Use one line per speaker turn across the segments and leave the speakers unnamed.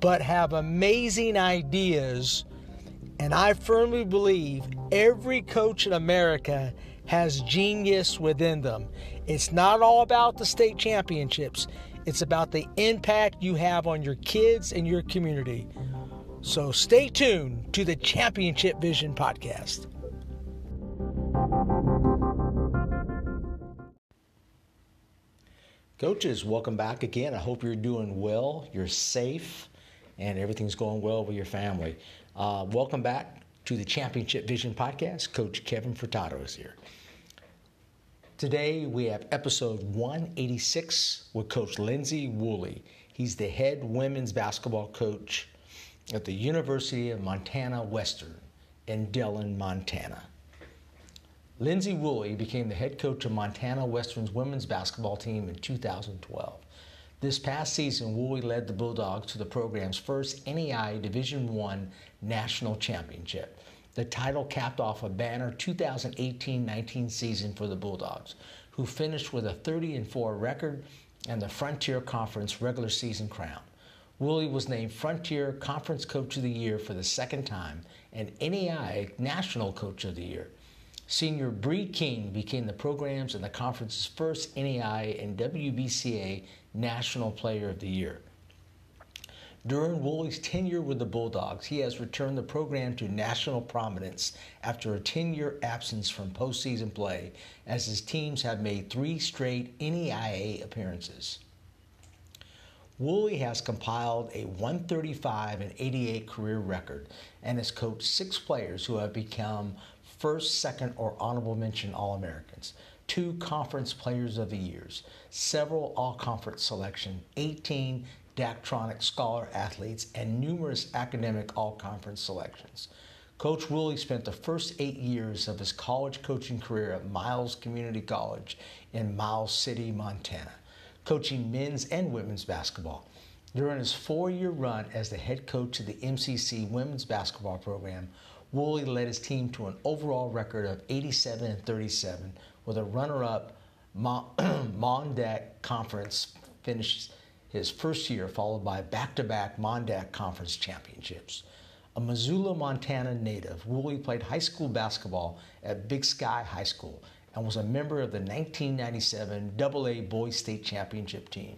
but have amazing ideas. And I firmly believe every coach in America has genius within them. It's not all about the state championships, it's about the impact you have on your kids and your community. So stay tuned to the Championship Vision podcast. Coaches, welcome back again. I hope you're doing well, you're safe, and everything's going well with your family. Uh, welcome back to the Championship Vision podcast. Coach Kevin Furtado is here. Today we have episode 186 with Coach Lindsey Woolley. He's the head women's basketball coach at the University of Montana Western in Dillon, Montana. Lindsey Woolley became the head coach of Montana Western's women's basketball team in 2012. This past season, Woolley led the Bulldogs to the program's first NEI Division One national championship. The title capped off a banner 2018-19 season for the Bulldogs, who finished with a 30 4 record and the Frontier Conference regular season crown. Woolley was named Frontier Conference Coach of the Year for the second time and NEI National Coach of the Year. Senior Bree King became the program's and the conference's first NEI and WBCA National Player of the Year. During Woolley's tenure with the Bulldogs, he has returned the program to national prominence after a 10 year absence from postseason play, as his teams have made three straight NAIA appearances. Woolley has compiled a 135 and 88 career record and has coached six players who have become first, second, or honorable mention All Americans, two Conference Players of the Years, several All Conference selection, 18 Daktronic Scholar athletes, and numerous academic All Conference selections. Coach Woolley spent the first eight years of his college coaching career at Miles Community College in Miles City, Montana, coaching men's and women's basketball. During his four year run as the head coach of the MCC women's basketball program, Woolley led his team to an overall record of 87 and 37 with a runner up MonDak Conference finish his first year, followed by back to back MonDak Conference championships. A Missoula, Montana native, Woolley played high school basketball at Big Sky High School and was a member of the 1997 AA Boys State Championship team.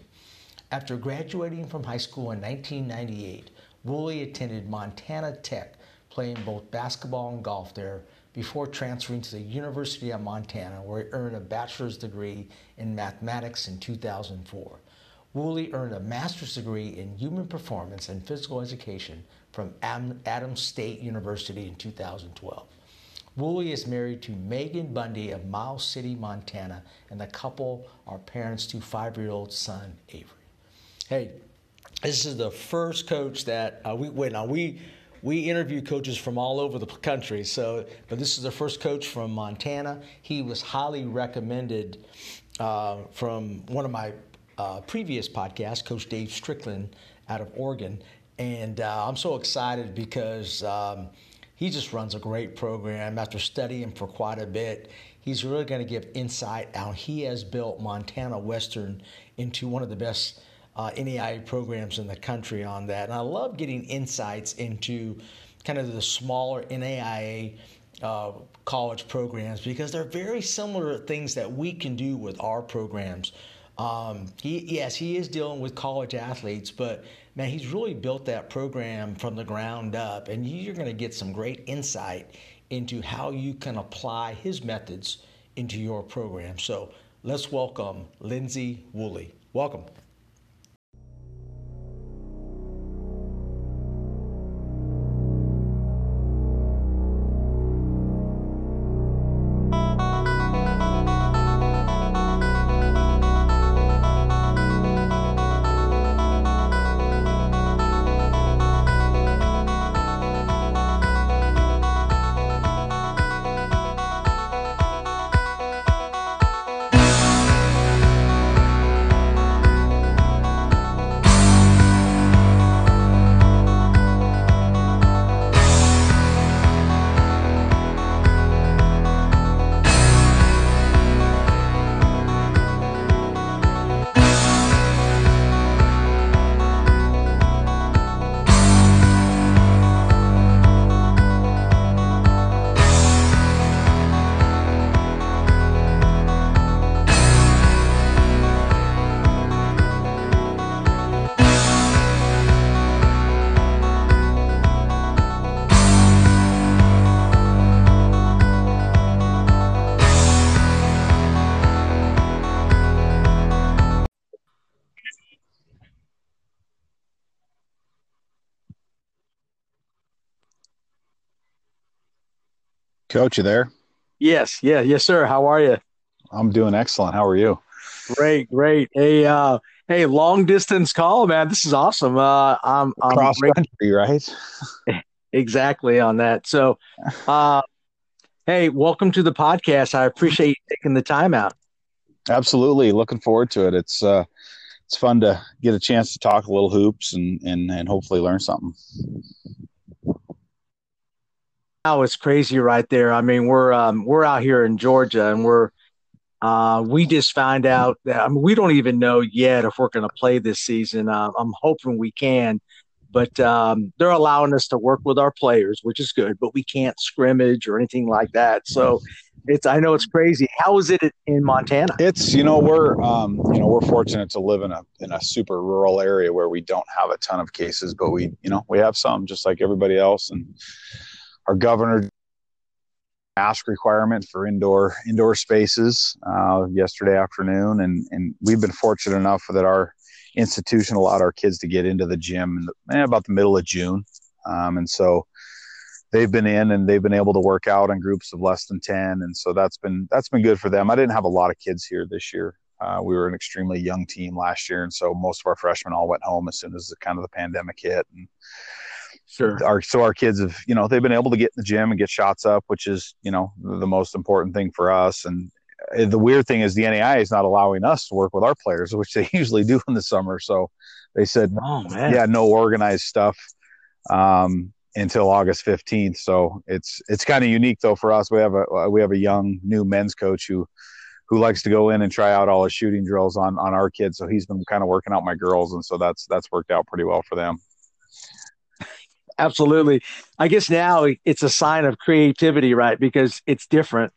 After graduating from high school in 1998, Woolley attended Montana Tech, playing both basketball and golf there before transferring to the University of Montana, where he earned a bachelor's degree in mathematics in 2004. Woolley earned a master's degree in human performance and physical education from Adams State University in 2012. Woolley is married to Megan Bundy of Miles City, Montana, and the couple are parents to five-year-old son Avery. Hey, this is the first coach that uh, we wait now we we interview coaches from all over the country. So, but this is the first coach from Montana. He was highly recommended uh, from one of my uh, previous podcasts, Coach Dave Strickland out of Oregon, and uh, I'm so excited because. Um, he just runs a great program. After studying for quite a bit, he's really going to give insight how he has built Montana Western into one of the best uh, NEI programs in the country on that. And I love getting insights into kind of the smaller NAIA uh, college programs because they're very similar things that we can do with our programs. Um, he, yes, he is dealing with college athletes, but man, he's really built that program from the ground up, and you're going to get some great insight into how you can apply his methods into your program. So let's welcome Lindsey Woolley. Welcome.
Coach, you there?
Yes, yeah, yes, sir. How are you?
I'm doing excellent. How are you?
Great, great. Hey, uh, hey, long distance call, man. This is awesome. Uh, I'm, I'm
cross country, right?
exactly on that. So, uh, hey, welcome to the podcast. I appreciate you taking the time out.
Absolutely, looking forward to it. It's uh, it's fun to get a chance to talk a little hoops and and and hopefully learn something
now it's crazy right there. I mean, we're um, we're out here in Georgia, and we're uh, we just found out that I mean, we don't even know yet if we're going to play this season. Uh, I'm hoping we can, but um, they're allowing us to work with our players, which is good. But we can't scrimmage or anything like that. So it's I know it's crazy. How is it in Montana?
It's you know we're um, you know we're fortunate to live in a in a super rural area where we don't have a ton of cases, but we you know we have some just like everybody else and our governor mask requirement for indoor indoor spaces uh, yesterday afternoon, and and we've been fortunate enough that our institution allowed our kids to get into the gym in the, eh, about the middle of June, um, and so they've been in and they've been able to work out in groups of less than 10 and so that's been that's been good for them. I didn't have a lot of kids here this year. Uh, we were an extremely young team last year. And so most of our freshmen all went home as soon as the kind of the pandemic hit. And
Sure.
Our so our kids have you know they've been able to get in the gym and get shots up, which is you know the most important thing for us. And uh, the weird thing is the NAI is not allowing us to work with our players, which they usually do in the summer. So they said,
oh, man.
yeah, no organized stuff um, until August fifteenth. So it's it's kind of unique though for us. We have a we have a young new men's coach who who likes to go in and try out all his shooting drills on on our kids. So he's been kind of working out my girls, and so that's that's worked out pretty well for them
absolutely. I guess now it's a sign of creativity, right? Because it's different.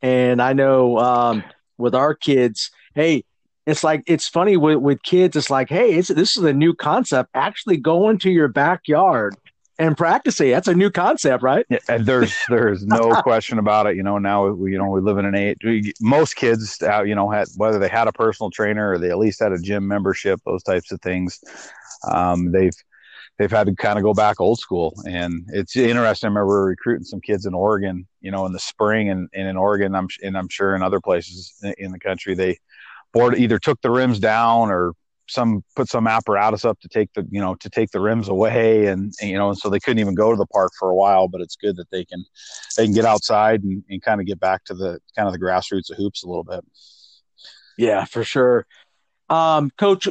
And I know um, with our kids, hey, it's like it's funny with, with kids. It's like, hey, it's, this is a new concept. Actually, go into your backyard and practicing. That's a new concept, right?
Yeah, and there's there's no question about it. You know, now we you know we live in an age. We, most kids, uh, you know, had whether they had a personal trainer or they at least had a gym membership, those types of things. Um, they've they've had to kind of go back old school. And it's interesting. I remember recruiting some kids in Oregon, you know, in the spring and, and in Oregon, I'm, and I'm sure in other places in the country, they board either took the rims down or some put some apparatus up to take the you know to take the rims away and, and, you know and so they couldn't even go to the park for a while but it's good that they can they can get outside and, and kind of get back to the kind of the grassroots of hoops a little bit
yeah for sure um, Coach,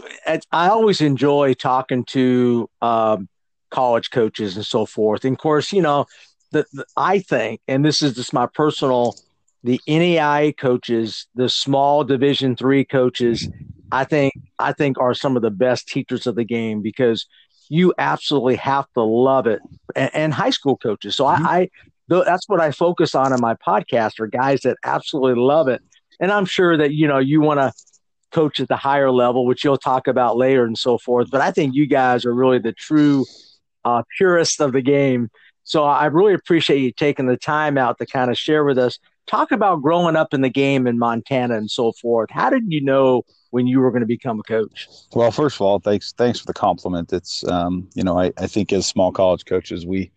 I always enjoy talking to um, college coaches and so forth. And of course, you know, the, the, I think, and this is just my personal, the NAI coaches, the small Division three coaches, I think I think are some of the best teachers of the game because you absolutely have to love it. And, and high school coaches. So mm-hmm. I, I that's what I focus on in my podcast are guys that absolutely love it. And I'm sure that, you know, you want to coach at the higher level, which you'll talk about later and so forth. But I think you guys are really the true uh, of the game. So I really appreciate you taking the time out to kind of share with us. Talk about growing up in the game in Montana and so forth. How did you know when you were going to become a coach?
Well, first of all, thanks thanks for the compliment. It's um, you know I, I think as small college coaches we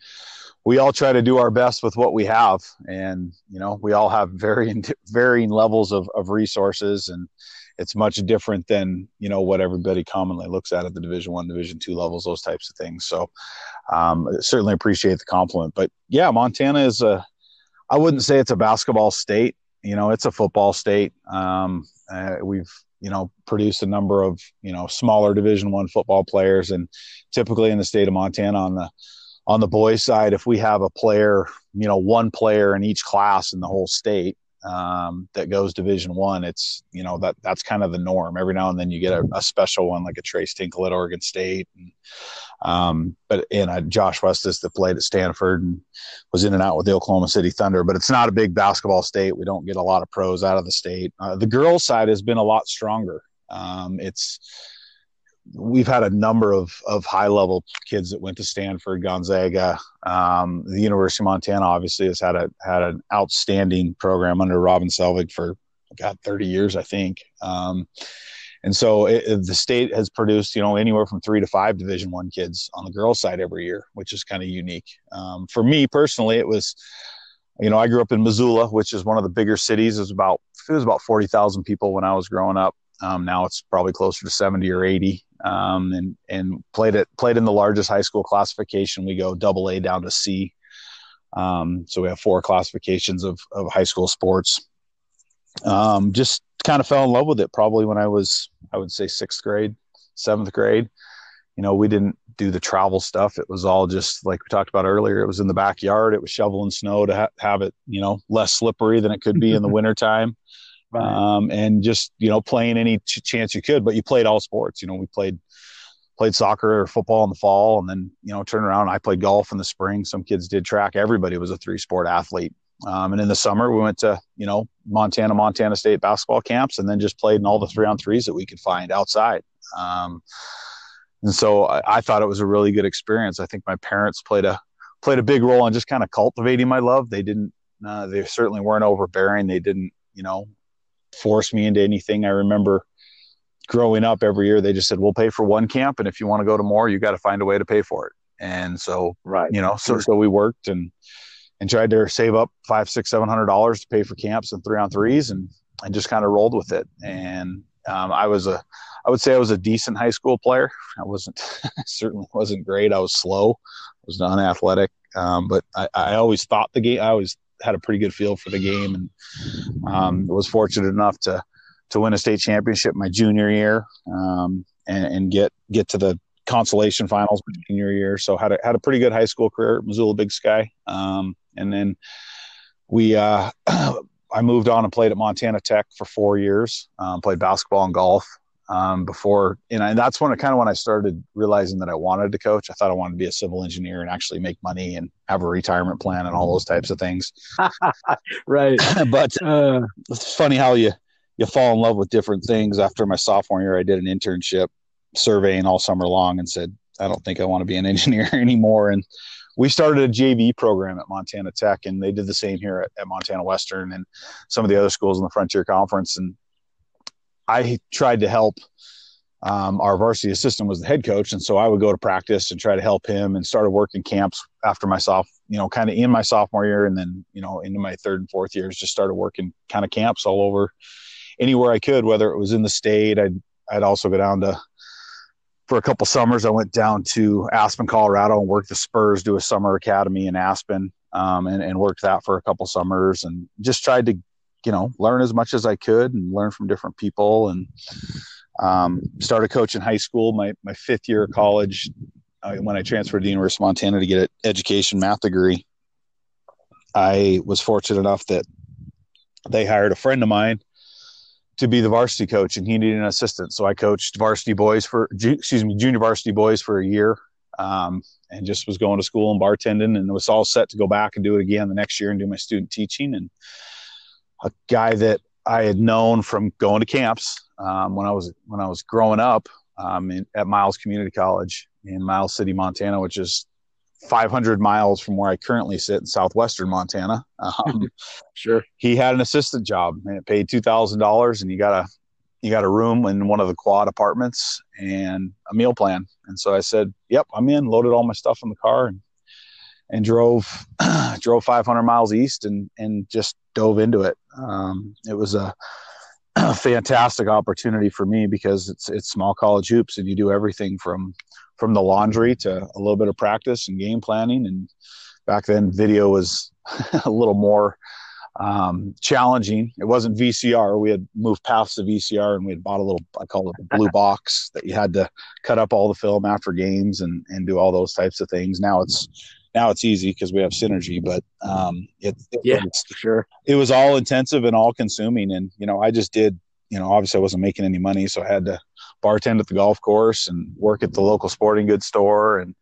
we all try to do our best with what we have, and you know we all have varying varying levels of, of resources, and it's much different than you know what everybody commonly looks at at the Division One, Division Two levels, those types of things. So um, certainly appreciate the compliment. But yeah, Montana is a I wouldn't say it's a basketball state. You know, it's a football state. Um, uh, we've you know produced a number of you know smaller division one football players and typically in the state of montana on the on the boys side if we have a player you know one player in each class in the whole state um, that goes division one it's you know that that's kind of the norm. Every now and then you get a, a special one like a Tres Tinkle at oregon state and, um, but and uh, Josh Huestis that played at stanford and was in and out with the oklahoma city thunder but it's not a big basketball state. We don't get a lot of pros out of the state. Uh, the girls side has been a lot stronger. Um, it's we've had a number of of high level kids that went to Stanford, Gonzaga. Um, the University of Montana obviously has had a had an outstanding program under Robin Selvig for God thirty years, I think. Um, and so it, the state has produced, you know, anywhere from three to five Division One kids on the girls' side every year, which is kind of unique. Um, for me personally, it was, you know, I grew up in Missoula, which is one of the bigger cities. It was about it was about forty thousand people when I was growing up. Um, now it's probably closer to 70 or 80. Um, and, and played it, played in the largest high school classification. We go double A down to C. Um, so we have four classifications of, of high school sports. Um, just kind of fell in love with it probably when I was, I would say sixth grade, seventh grade. You know, we didn't do the travel stuff. It was all just like we talked about earlier. It was in the backyard. It was shoveling snow to ha- have it, you know, less slippery than it could be in the wintertime um, and just you know playing any ch- chance you could. But you played all sports. You know, we played played soccer or football in the fall, and then you know turn around. I played golf in the spring. Some kids did track. Everybody was a three sport athlete. Um, and in the summer, we went to you know Montana, Montana State basketball camps, and then just played in all the three on threes that we could find outside. Um, and so I, I thought it was a really good experience. I think my parents played a played a big role in just kind of cultivating my love. They didn't. Uh, they certainly weren't overbearing. They didn't, you know, force me into anything. I remember growing up every year, they just said, we'll pay for one camp. And if you want to go to more, you got to find a way to pay for it. And so, right. you know, so, so we worked and, and tried to save up five, six, seven hundred dollars to pay for camps and three on threes and, and just kind of rolled with it. And, um, I was a, I would say I was a decent high school player. I wasn't, certainly wasn't great. I was slow. I was unathletic. Um, but I, I always thought the game, I always had a pretty good feel for the game and um, was fortunate enough to to win a state championship my junior year um, and, and, get get to the consolation finals my junior year. So had a had a pretty good high school career at Missoula Big Sky, um, and then we uh, I moved on and played at Montana Tech for four years. Um, played basketball and golf um, before, and, I, and that's when it kind of when I started realizing that I wanted to coach. I thought I wanted to be a civil engineer and actually make money and have a retirement plan and all those types of things.
right.
but uh, it's funny how you you fall in love with different things. After my sophomore year, I did an internship surveying all summer long and said, I don't think I want to be an engineer anymore. And we started a JV program at Montana Tech, and they did the same here at, at Montana Western and some of the other schools in the Frontier Conference. And I tried to help. Um, our varsity assistant was the head coach, and so I would go to practice and try to help him. And started working camps after my soft, you know, kind of in my sophomore year, and then you know into my third and fourth years, just started working kind of camps all over, anywhere I could. Whether it was in the state, I'd I'd also go down to for a couple summers. I went down to Aspen, Colorado, and worked the Spurs, do a summer academy in Aspen, um, and, and worked that for a couple summers, and just tried to you know learn as much as I could and learn from different people and um, started coaching high school my my fifth year of college uh, when I transferred to the University of Montana to get an education math degree. I was fortunate enough that they hired a friend of mine to be the varsity coach and he needed an assistant so i coached varsity boys for excuse me junior varsity boys for a year um, and just was going to school and bartending and was all set to go back and do it again the next year and do my student teaching. And a guy that I had known from going to camps um, when I was when I was growing up um, in, at Miles Community College in Miles City, Montana, which is 500 miles from where I currently sit in southwestern Montana. Um,
sure.
He had an assistant job and it paid two thousand dollars, and you got a you got a room in one of the quad apartments and a meal plan. And so I said, "Yep, I'm in." Loaded all my stuff in the car and and drove drove 500 miles east and and just dove into it. Um, it was a, a fantastic opportunity for me because it's it's small college hoops and you do everything from from the laundry to a little bit of practice and game planning. And back then, video was a little more um, challenging. It wasn't VCR. We had moved past the VCR and we had bought a little, I call it the blue box that you had to cut up all the film after games and, and do all those types of things. Now it's, now it's easy because we have synergy, but um, it, it
yeah,
was,
sure.
It was all intensive and all consuming. And, you know, I just did, you know, obviously I wasn't making any money. So I had to bartend at the golf course and work at the local sporting goods store. And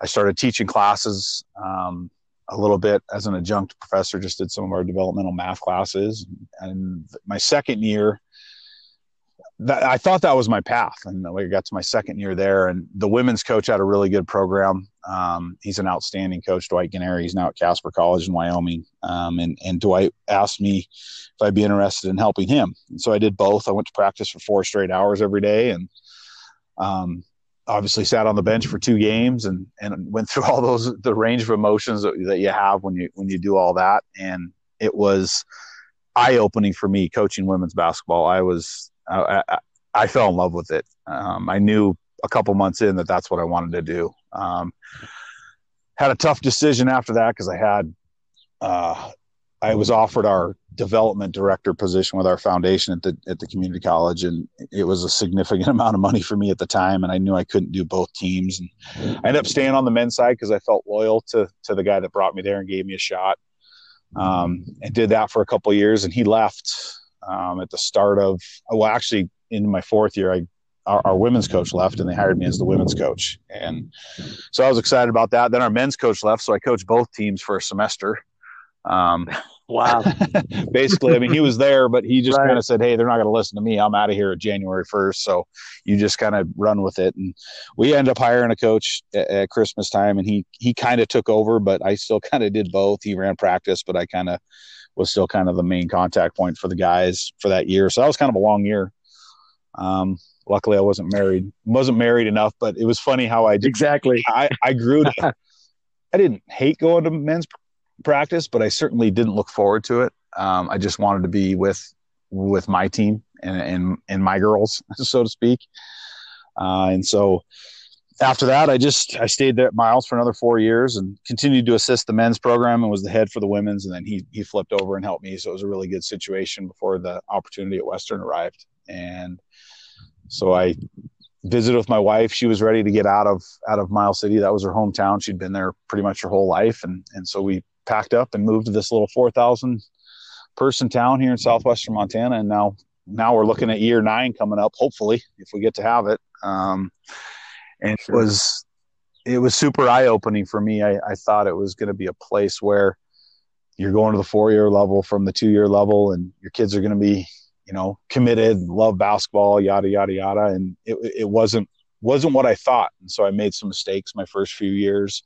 I started teaching classes um, a little bit as an adjunct professor, just did some of our developmental math classes. And my second year, that, I thought that was my path. And I got to my second year there, and the women's coach had a really good program. Um, he's an outstanding coach, Dwight Gennari. He's now at Casper College in Wyoming. Um, and, and Dwight asked me if I'd be interested in helping him. And so I did both. I went to practice for four straight hours every day and um, obviously sat on the bench for two games and, and went through all those, the range of emotions that, that you have when you, when you do all that. And it was eye opening for me coaching women's basketball. I was, I, I, fell in love with it. Um, I knew a couple months in that that's what I wanted to do. Um, had a tough decision after that because I had uh, I was offered our development director position with our foundation at the at the community college, and it was a significant amount of money for me at the time, and I knew I couldn't do both teams. And I ended up staying on the men's side because I felt loyal to to the guy that brought me there and gave me a shot, um, and did that for a couple years. And he left um, at the start of well, actually, in my fourth year, I our, our, women's coach left and they hired me as the women's coach. And so I was excited about that. Then our men's coach left. So I coached both teams for a semester. Um,
wow.
basically, I mean, he was there, but he just right. kind of said, Hey, they're not going to listen to me. I'm out of here at January 1st. So you just kind of run with it. And we ended up hiring a coach at, at Christmas time and he, he kind of took over, but I still kind of did both. He ran practice, but I kind of was still kind of the main contact point for the guys for that year. So that was kind of a long year. Um, luckily I wasn't married, wasn't married enough, but it was funny how I did.
Exactly.
I, I grew to, I didn't hate going to men's practice, but I certainly didn't look forward to it. Um, I just wanted to be with, with my team and, and, and my girls, so to speak. Uh, and so after that, I just, I stayed there at Miles for another four years and continued to assist the men's program and was the head for the women's. And then he, he flipped over and helped me. So it was a really good situation before the opportunity at Western arrived. And, so I visited with my wife. She was ready to get out of out of Miles City. That was her hometown. She'd been there pretty much her whole life, and and so we packed up and moved to this little four thousand person town here in southwestern Montana. And now now we're looking at year nine coming up. Hopefully, if we get to have it. Um, and sure. it was it was super eye opening for me. I, I thought it was going to be a place where you're going to the four year level from the two year level, and your kids are going to be you know, committed, love basketball, yada yada yada, and it it wasn't wasn't what I thought, and so I made some mistakes my first few years.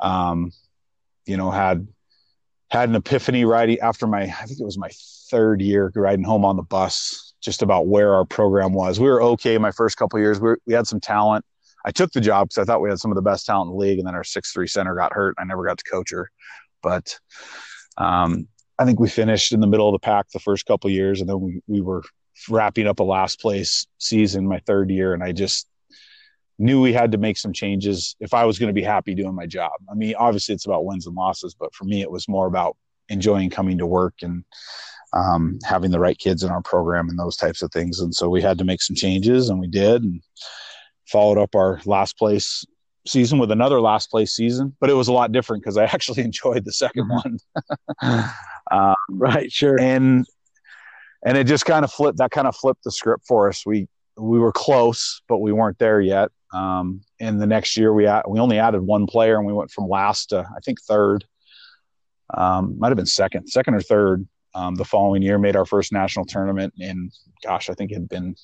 Um, you know, had had an epiphany riding after my I think it was my third year riding home on the bus, just about where our program was. We were okay my first couple years. We, were, we had some talent. I took the job because I thought we had some of the best talent in the league, and then our six three center got hurt. I never got to coach her, but um, I think we finished in the middle of the pack the first couple years, and then we we were wrapping up a last place season my third year, and I just knew we had to make some changes if I was going to be happy doing my job. I mean, obviously it's about wins and losses, but for me it was more about enjoying coming to work and um, having the right kids in our program and those types of things. And so we had to make some changes, and we did, and followed up our last place season with another last place season, but it was a lot different because I actually enjoyed the 2nd mm-hmm. one.
um, right, sure.
And and it just kind of flipped. That kind of flipped the script for us. We we were close, but we weren't there yet. Um, and the next year we we only added one player, and we went from last to I think third. Um, might have been second, second or third. Um, the following year, made our first national tournament in, gosh, I think it had been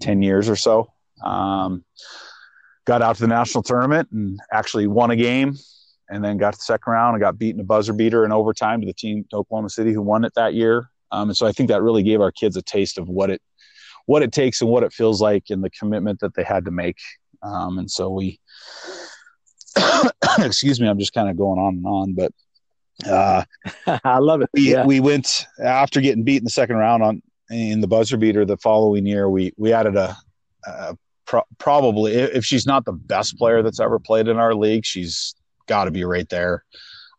ten years or so. Um, got out to the national tournament and actually won a game, and then got to the second round and got beaten a buzzer beater in overtime to the team to Oklahoma City who won it that year. Um, and so I think that really gave our kids a taste of what it what it takes and what it feels like and the commitment that they had to make. Um, and so we, excuse me, I'm just kind of going on and on, but uh,
I love it.
We, yeah. we went after getting beat in the second round on in the buzzer beater the following year. We we added a, a pro- probably if she's not the best player that's ever played in our league, she's got to be right there.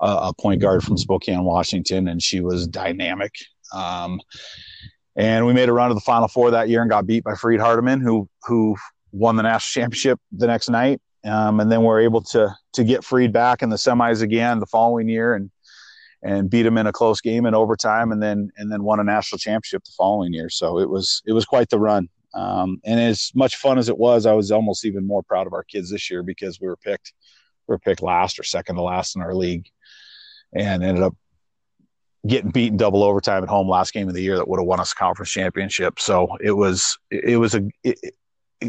Uh, a point guard from Spokane, Washington, and she was dynamic. Um, and we made a run to the Final Four that year and got beat by Freed Hardeman, who who won the national championship the next night. Um, and then we're able to to get Freed back in the semis again the following year and and beat him in a close game in overtime, and then and then won a national championship the following year. So it was it was quite the run. Um, and as much fun as it was, I was almost even more proud of our kids this year because we were picked we were picked last or second to last in our league, and ended up getting beaten double overtime at home last game of the year that would have won us conference championship. So it was it was a it,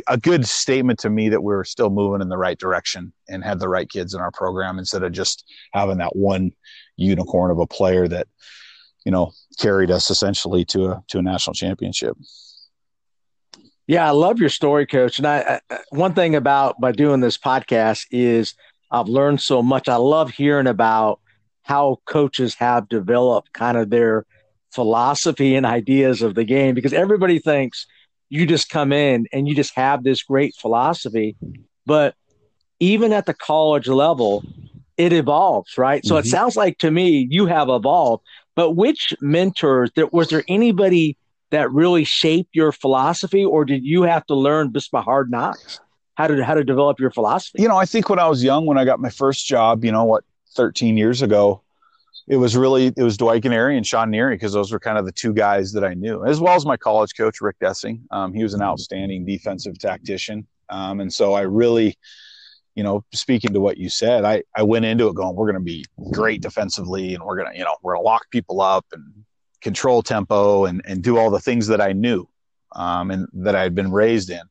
a good statement to me that we are still moving in the right direction and had the right kids in our program instead of just having that one unicorn of a player that you know carried us essentially to a to a national championship.
Yeah, I love your story, Coach. And I, I one thing about by doing this podcast is I've learned so much. I love hearing about how coaches have developed kind of their philosophy and ideas of the game because everybody thinks you just come in and you just have this great philosophy. But even at the college level, it evolves, right? So mm-hmm. it sounds like to me you have evolved. But which mentors, that was there anybody that really shaped your philosophy, or did you have to learn just by hard knocks how to how to develop your philosophy?
You know, I think when I was young, when I got my first job, you know, what 13 years ago, it was really it was Dwight Gennari and Sean Neary because those were kind of the two guys that I knew, as well as my college coach Rick Dessing. Um, he was an outstanding defensive tactician, um, and so I really, you know, speaking to what you said, I I went into it going, we're going to be great defensively, and we're gonna you know we're gonna lock people up and control tempo and and do all the things that I knew, um, and that I had been raised in.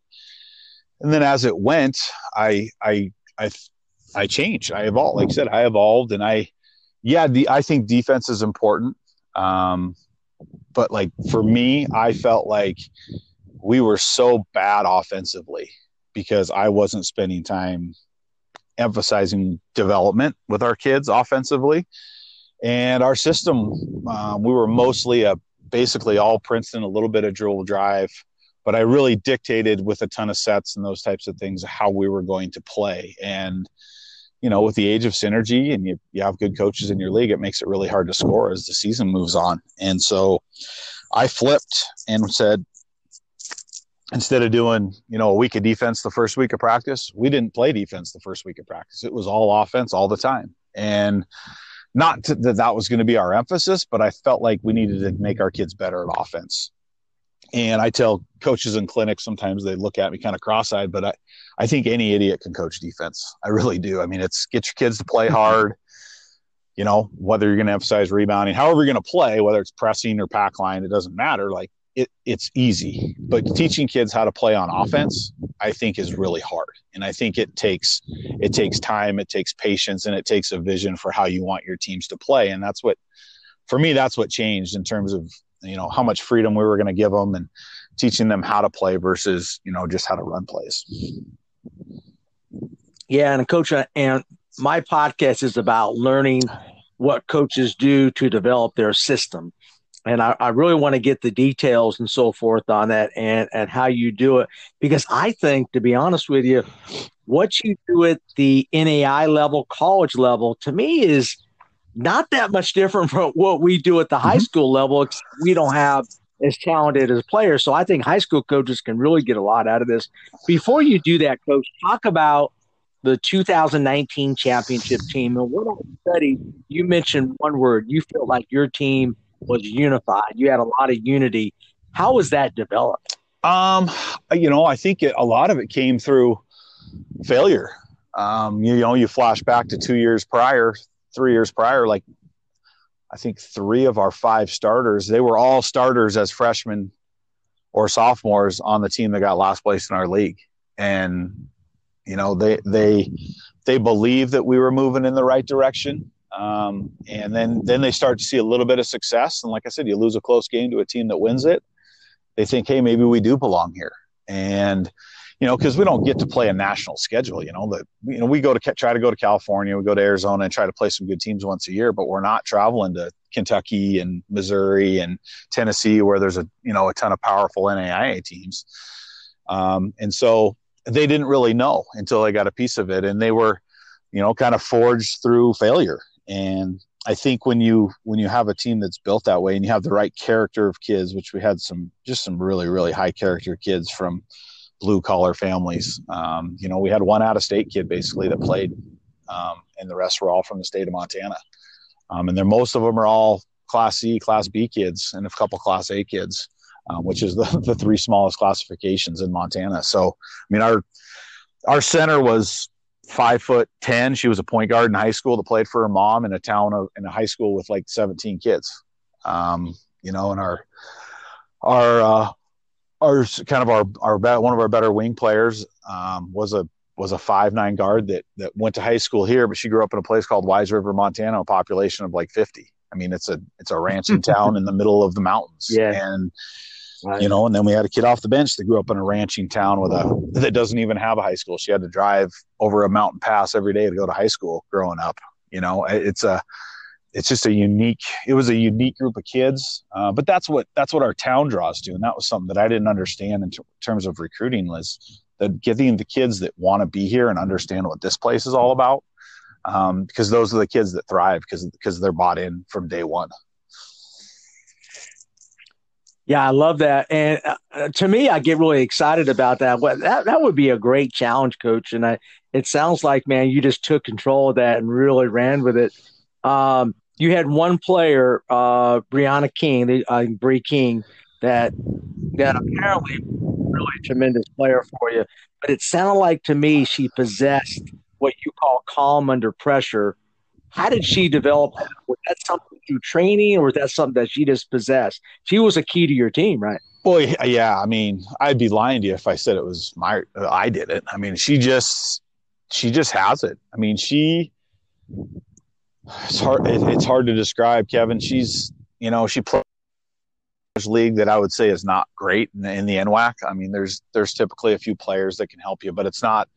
And then as it went, I I I I changed. I evolved. Like I said, I evolved, and I yeah, the I think defense is important. Um, but like for me, I felt like we were so bad offensively because I wasn't spending time emphasizing development with our kids offensively. And our system, um, we were mostly a basically all Princeton, a little bit of dribble drive, but I really dictated with a ton of sets and those types of things how we were going to play. And you know, with the age of synergy and you, you have good coaches in your league, it makes it really hard to score as the season moves on. And so I flipped and said, instead of doing, you know, a week of defense the first week of practice, we didn't play defense the first week of practice. It was all offense all the time. And not to, that that was going to be our emphasis, but I felt like we needed to make our kids better at offense. And I tell coaches in clinics sometimes they look at me kind of cross-eyed, but I, I think any idiot can coach defense. I really do. I mean, it's get your kids to play hard. You know, whether you're going to emphasize rebounding, however you're going to play, whether it's pressing or pack line, it doesn't matter. Like it, it's easy. But teaching kids how to play on offense, I think, is really hard. And I think it takes it takes time, it takes patience, and it takes a vision for how you want your teams to play. And that's what, for me, that's what changed in terms of you know how much freedom we were going to give them and teaching them how to play versus you know just how to run plays
yeah and coach uh, and my podcast is about learning what coaches do to develop their system and I, I, really want to get the details and so forth on that and, and how you do it because I think, to be honest with you, what you do at the NAI level, college level, to me is not that much different from what we do at the mm-hmm. high school level. We don't have as talented as players. So I think high school coaches can really get a lot out of this. Before you do that, coach, talk about the 2019 championship team. And what I studied, you mentioned one word. You felt like your team was unified. You had a lot of unity. How was that developed?
Um, you know, I think it, a lot of it came through failure. Um, you, you know, you flash back to two years prior, three years prior, like I think three of our five starters, they were all starters as freshmen or sophomores on the team that got last place in our league. And, you know, they, they, they believed that we were moving in the right direction. Um, and then, then they start to see a little bit of success. And like I said, you lose a close game to a team that wins it. They think, Hey, maybe we do belong here. And, you know, because we don't get to play a national schedule. You know that you know we go to try to go to California, we go to Arizona and try to play some good teams once a year, but we're not traveling to Kentucky and Missouri and Tennessee where there's a you know a ton of powerful NAIA teams. Um, and so they didn't really know until they got a piece of it, and they were, you know, kind of forged through failure. And I think when you when you have a team that's built that way, and you have the right character of kids, which we had some just some really really high character kids from blue collar families. Um, you know, we had one out of state kid basically that played, um, and the rest were all from the state of Montana. Um, and then most of them are all Class C, Class B kids, and a couple Class A kids, um, which is the, the three smallest classifications in Montana. So, I mean, our our center was five foot ten. She was a point guard in high school that played for her mom in a town of in a high school with like seventeen kids. Um, you know, and our our uh, our kind of our our one of our better wing players um, was a was a five nine guard that that went to high school here, but she grew up in a place called Wise River, Montana, a population of like fifty. I mean, it's a it's a ranching town in the middle of the mountains.
Yeah.
And right. you know, and then we had a kid off the bench that grew up in a ranching town with a that doesn't even have a high school. She had to drive over a mountain pass every day to go to high school growing up. You know, it's a it's just a unique it was a unique group of kids uh, but that's what that's what our town draws to and that was something that i didn't understand in t- terms of recruiting was that getting the kids that want to be here and understand what this place is all about um, because those are the kids that thrive because because they're bought in from day one
yeah, I love that, and uh, to me, I get really excited about that. What that that would be a great challenge, coach. And I, it sounds like, man, you just took control of that and really ran with it. Um, you had one player, uh, Brianna King, the, uh, Bree King, that that apparently really tremendous player for you. But it sounded like to me she possessed what you call calm under pressure. How did she develop that? Was that something through training, or was that something that she just possessed? She was a key to your team, right?
Boy, yeah. I mean, I'd be lying to you if I said it was my. I did it. I mean, she just, she just has it. I mean, she it's hard. It, it's hard to describe, Kevin. She's, you know, she plays league that I would say is not great in, in the NWAC. I mean, there's there's typically a few players that can help you, but it's not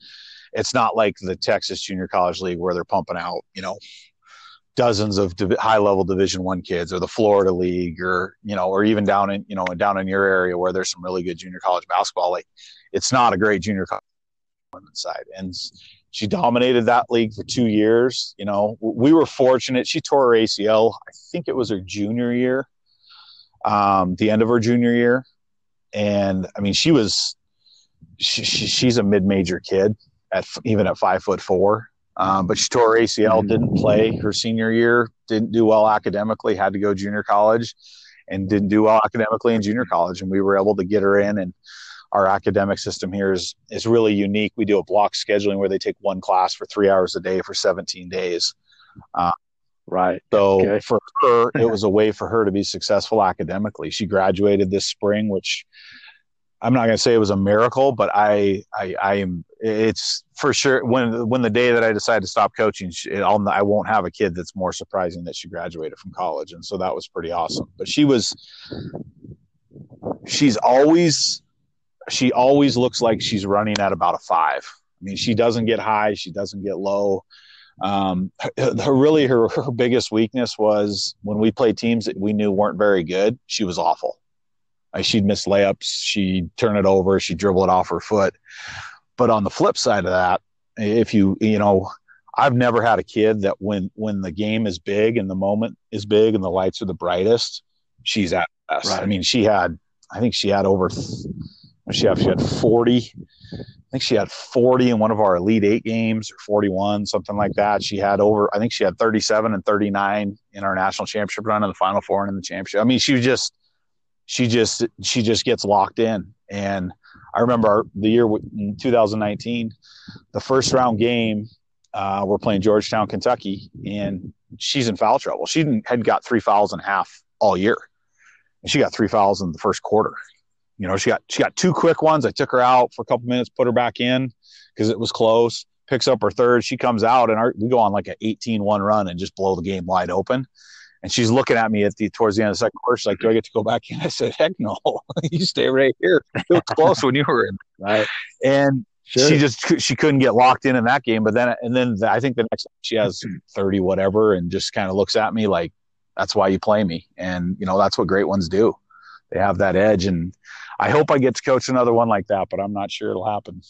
it's not like the Texas Junior College League where they're pumping out, you know, dozens of div- high level Division One kids, or the Florida League, or you know, or even down in you know down in your area where there's some really good junior college basketball. Like, it's not a great junior college women's side, and she dominated that league for two years. You know, we were fortunate. She tore her ACL. I think it was her junior year, um, the end of her junior year, and I mean, she was she, she, she's a mid-major kid at even at five foot four. Um, but she tore ACL, didn't play her senior year, didn't do well academically, had to go junior college, and didn't do well academically in junior college. And we were able to get her in and our academic system here is is really unique. We do a block scheduling where they take one class for three hours a day for 17 days. Uh,
right.
So okay. for her, it was a way for her to be successful academically. She graduated this spring, which I'm not going to say it was a miracle, but I, I, I am. It's for sure when when the day that I decide to stop coaching, I'll, I won't have a kid that's more surprising that she graduated from college, and so that was pretty awesome. But she was, she's always she always looks like she's running at about a five. I mean, she doesn't get high, she doesn't get low. Um, her, her, really her, her biggest weakness was when we played teams that we knew weren't very good. She was awful. Like she'd miss layups, she'd turn it over, she'd dribble it off her foot. But on the flip side of that, if you you know, I've never had a kid that when when the game is big and the moment is big and the lights are the brightest, she's at best. Right. I mean, she had I think she had over she had, she had 40. I think she had 40 in one of our Elite Eight games or 41, something like that. She had over, I think she had 37 and 39 in our national championship run in the Final Four and in the championship. I mean, she was just, she just, she just gets locked in. And I remember our, the year in 2019, the first round game, uh, we're playing Georgetown, Kentucky, and she's in foul trouble. She had got three fouls and a half all year, and she got three fouls in the first quarter. You know, she got she got two quick ones. I took her out for a couple minutes, put her back in because it was close. Picks up her third. She comes out, and our, we go on like an 18-1 run and just blow the game wide open. And she's looking at me at the towards the end of the second quarter. She's like, "Do I get to go back in?" I said, "Heck no! you stay right here. It was close when you were in."
Right.
And sure. she just she couldn't get locked in in that game. But then and then the, I think the next she has hmm. thirty whatever, and just kind of looks at me like, "That's why you play me." And you know that's what great ones do. They have that edge, and I hope I get to coach another one like that, but I'm not sure it'll happen.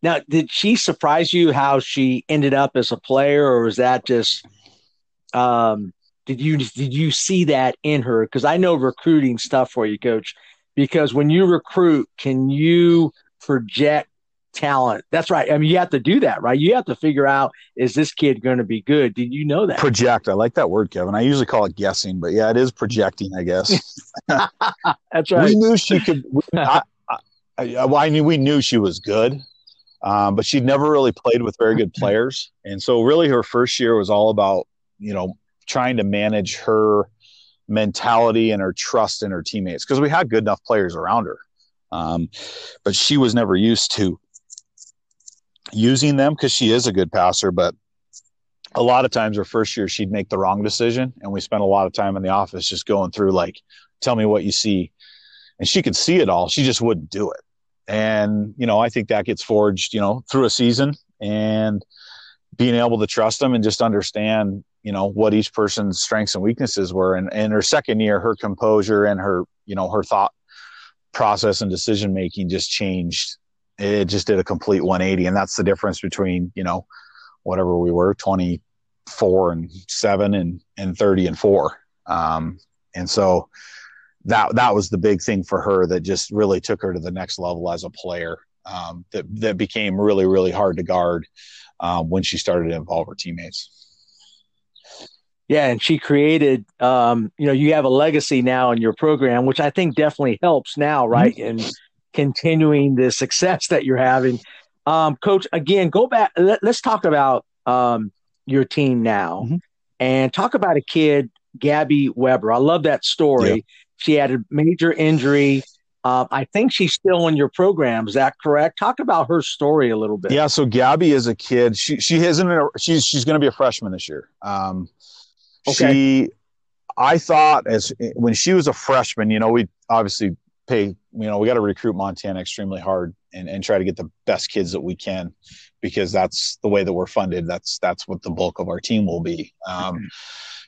Now, did she surprise you how she ended up as a player, or was that just um, did you did you see that in her? Because I know recruiting stuff for you, coach. Because when you recruit, can you project talent? That's right. I mean, you have to do that, right? You have to figure out is this kid going to be good? Did you know that?
Project. I like that word, Kevin. I usually call it guessing, but yeah, it is projecting. I guess.
That's right.
We knew she could. I, I, I, knew we knew she was good. Um, but she'd never really played with very good players, and so really her first year was all about you know, trying to manage her mentality and her trust in her teammates because we had good enough players around her. Um, but she was never used to using them because she is a good passer. But a lot of times, her first year, she'd make the wrong decision. And we spent a lot of time in the office just going through, like, tell me what you see. And she could see it all. She just wouldn't do it. And, you know, I think that gets forged, you know, through a season and being able to trust them and just understand you know what each person's strengths and weaknesses were. And in her second year her composure and her you know her thought process and decision making just changed. It just did a complete 180 and that's the difference between you know whatever we were 24 and 7 and and 30 and 4 um, and so that that was the big thing for her that just really took her to the next level as a player um, that that became really really hard to guard um, when she started to involve her teammates
yeah, and she created, um, you know, you have a legacy now in your program, which I think definitely helps now, mm-hmm. right? In continuing the success that you're having. Um, Coach, again, go back. Let, us talk about um, your team now mm-hmm. and talk about a kid, Gabby Weber. I love that story. Yeah. She had a major injury. Uh, I think she's still in your program. Is that correct? Talk about her story a little bit.
Yeah. So Gabby is a kid. She she isn't. A, she's she's going to be a freshman this year. Um, Okay. She, I thought as when she was a freshman, you know, we obviously pay, you know, we got to recruit Montana extremely hard and, and try to get the best kids that we can because that's the way that we're funded. That's, that's what the bulk of our team will be. Um, mm-hmm.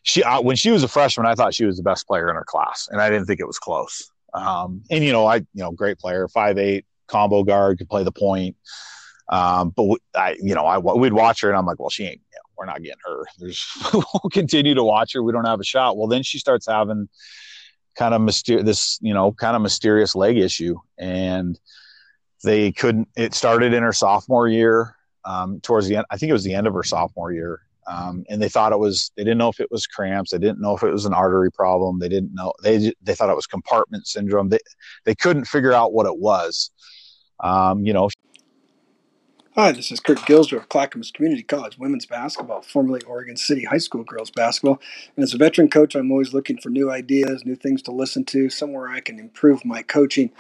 she, uh, when she was a freshman, I thought she was the best player in her class and I didn't think it was close. Um, and you know, I, you know, great player, five, eight combo guard could play the point. Um, but we, I, you know, I, we'd watch her and I'm like, well, she ain't, you know, we're not getting her. There's we'll continue to watch her. We don't have a shot. Well, then she starts having kind of this, you know, kind of mysterious leg issue. And they couldn't it started in her sophomore year, um, towards the end. I think it was the end of her sophomore year. Um, and they thought it was they didn't know if it was cramps they didn't know if it was an artery problem they didn't know they they thought it was compartment syndrome they they couldn't figure out what it was um, you know
Hi, this is Kurt Gilsdorf, of Clackamas Community College women's basketball, formerly Oregon City High School girls basketball. And as a veteran coach, I'm always looking for new ideas, new things to listen to, somewhere I can improve my coaching.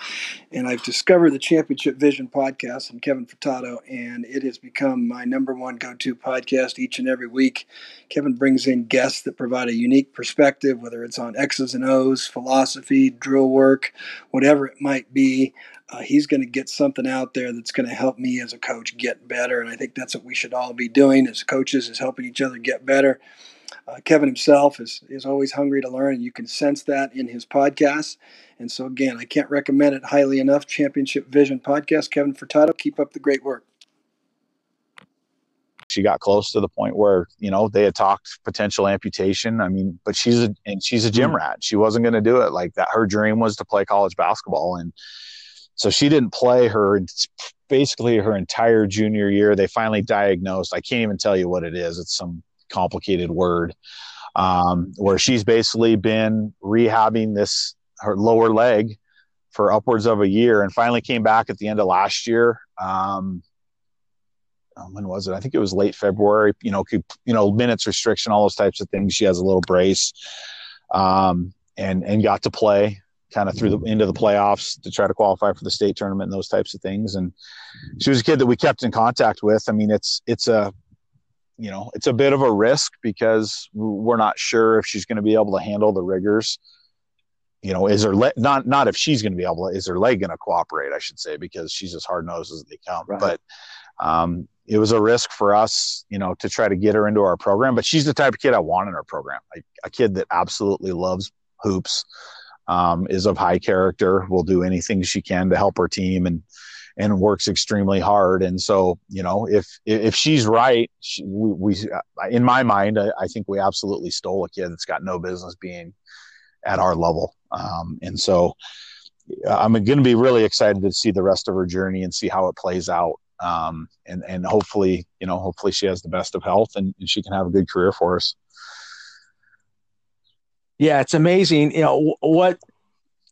And I've discovered the Championship Vision podcast from Kevin Furtado, and it has become my number one go to podcast each and every week. Kevin brings in guests that provide a unique perspective, whether it's on X's and O's, philosophy, drill work, whatever it might be uh, he's going to get something out there that's going to help me as a coach get better. And I think that's what we should all be doing as coaches is helping each other get better. Uh, Kevin himself is, is always hungry to learn, and you can sense that in his podcast. And so, again, I can't recommend it highly enough. Championship Vision Podcast. Kevin Furtado, keep up the great work.
She got close to the point where you know they had talked potential amputation. I mean, but she's a and she's a gym hmm. rat. She wasn't going to do it like that. Her dream was to play college basketball, and so she didn't play her basically her entire junior year. They finally diagnosed. I can't even tell you what it is. It's some complicated word. Um, where she's basically been rehabbing this her lower leg for upwards of a year and finally came back at the end of last year. Um, um, when was it? I think it was late February. You know, you know, minutes restriction, all those types of things. She has a little brace, um, and and got to play kind of through the into the playoffs to try to qualify for the state tournament and those types of things. And she was a kid that we kept in contact with. I mean, it's it's a you know it's a bit of a risk because we're not sure if she's going to be able to handle the rigors you know, is her leg not not if she's going to be able to, is her leg going to cooperate? I should say because she's as hard nosed as they come. Right. But um, it was a risk for us, you know, to try to get her into our program. But she's the type of kid I want in our program, like a kid that absolutely loves hoops, um, is of high character, will do anything she can to help her team, and and works extremely hard. And so, you know, if if she's right, she, we, we, in my mind, I, I think we absolutely stole a kid that's got no business being at our level. Um, and so I'm going to be really excited to see the rest of her journey and see how it plays out. Um, and, and hopefully, you know, hopefully she has the best of health and, and she can have a good career for us.
Yeah, it's amazing. You know, what,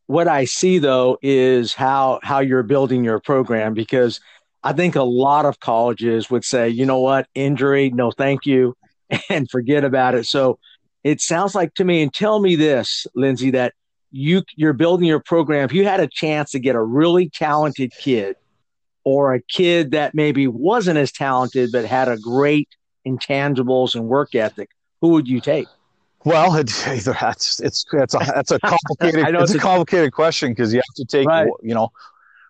what I see though is how, how you're building your program because I think a lot of colleges would say, you know what, injury, no, thank you, and forget about it. So it sounds like to me, and tell me this, Lindsay, that you you're building your program. If you had a chance to get a really talented kid or a kid that maybe wasn't as talented but had a great intangibles and work ethic, who would you take?
Well, it, that's it's that's a that's a complicated it's, it's, a complicated question because you have to take right. you know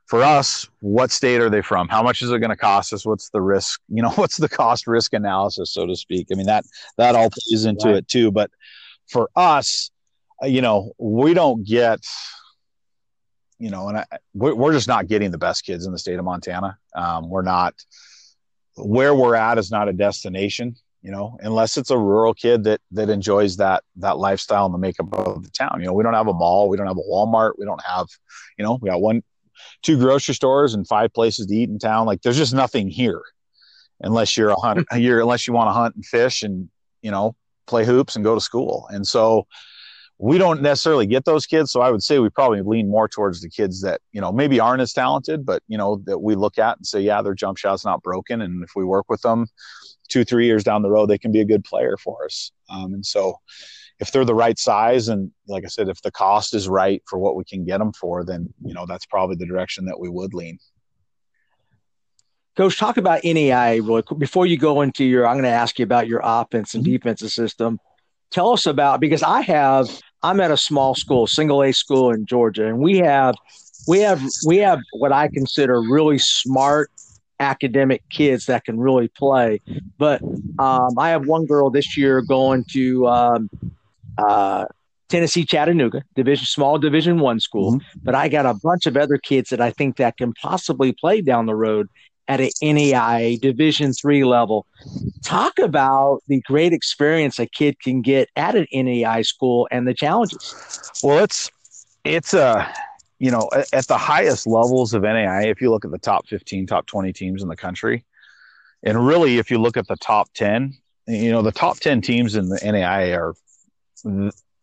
for us what state are they from? How much is it going to cost us? What's the risk? You know what's the cost risk analysis so to speak? I mean that that all plays into right. it too but for us uh, you know we don't get you know and I, we're, we're just not getting the best kids in the state of montana. Um, we're not where we're at is not a destination you know unless it's a rural kid that that enjoys that that lifestyle and the makeup of the town you know we don't have a mall we don't have a walmart we don't have you know we got one two grocery stores and five places to eat in town. Like there's just nothing here unless you're a hunt, you're, unless you want to hunt and fish and, you know, play hoops and go to school. And so we don't necessarily get those kids. So I would say we probably lean more towards the kids that, you know, maybe aren't as talented, but, you know, that we look at and say, yeah, their jump shot's not broken. And if we work with them two, three years down the road, they can be a good player for us. Um, and so, if they're the right size and like I said, if the cost is right for what we can get them for, then you know that's probably the direction that we would lean.
Coach, talk about NAI really quick before you go into your. I'm going to ask you about your offense and mm-hmm. defensive system. Tell us about because I have. I'm at a small school, single A school in Georgia, and we have we have we have what I consider really smart academic kids that can really play. But um, I have one girl this year going to um, uh, Tennessee Chattanooga, division small division one school, mm-hmm. but I got a bunch of other kids that I think that can possibly play down the road at an NAIA division three level. Talk about the great experience a kid can get at an NAIA school and the challenges.
Well, it's it's a you know at the highest levels of NAIA, if you look at the top 15, top 20 teams in the country, and really if you look at the top 10, you know the top 10 teams in the NAIA are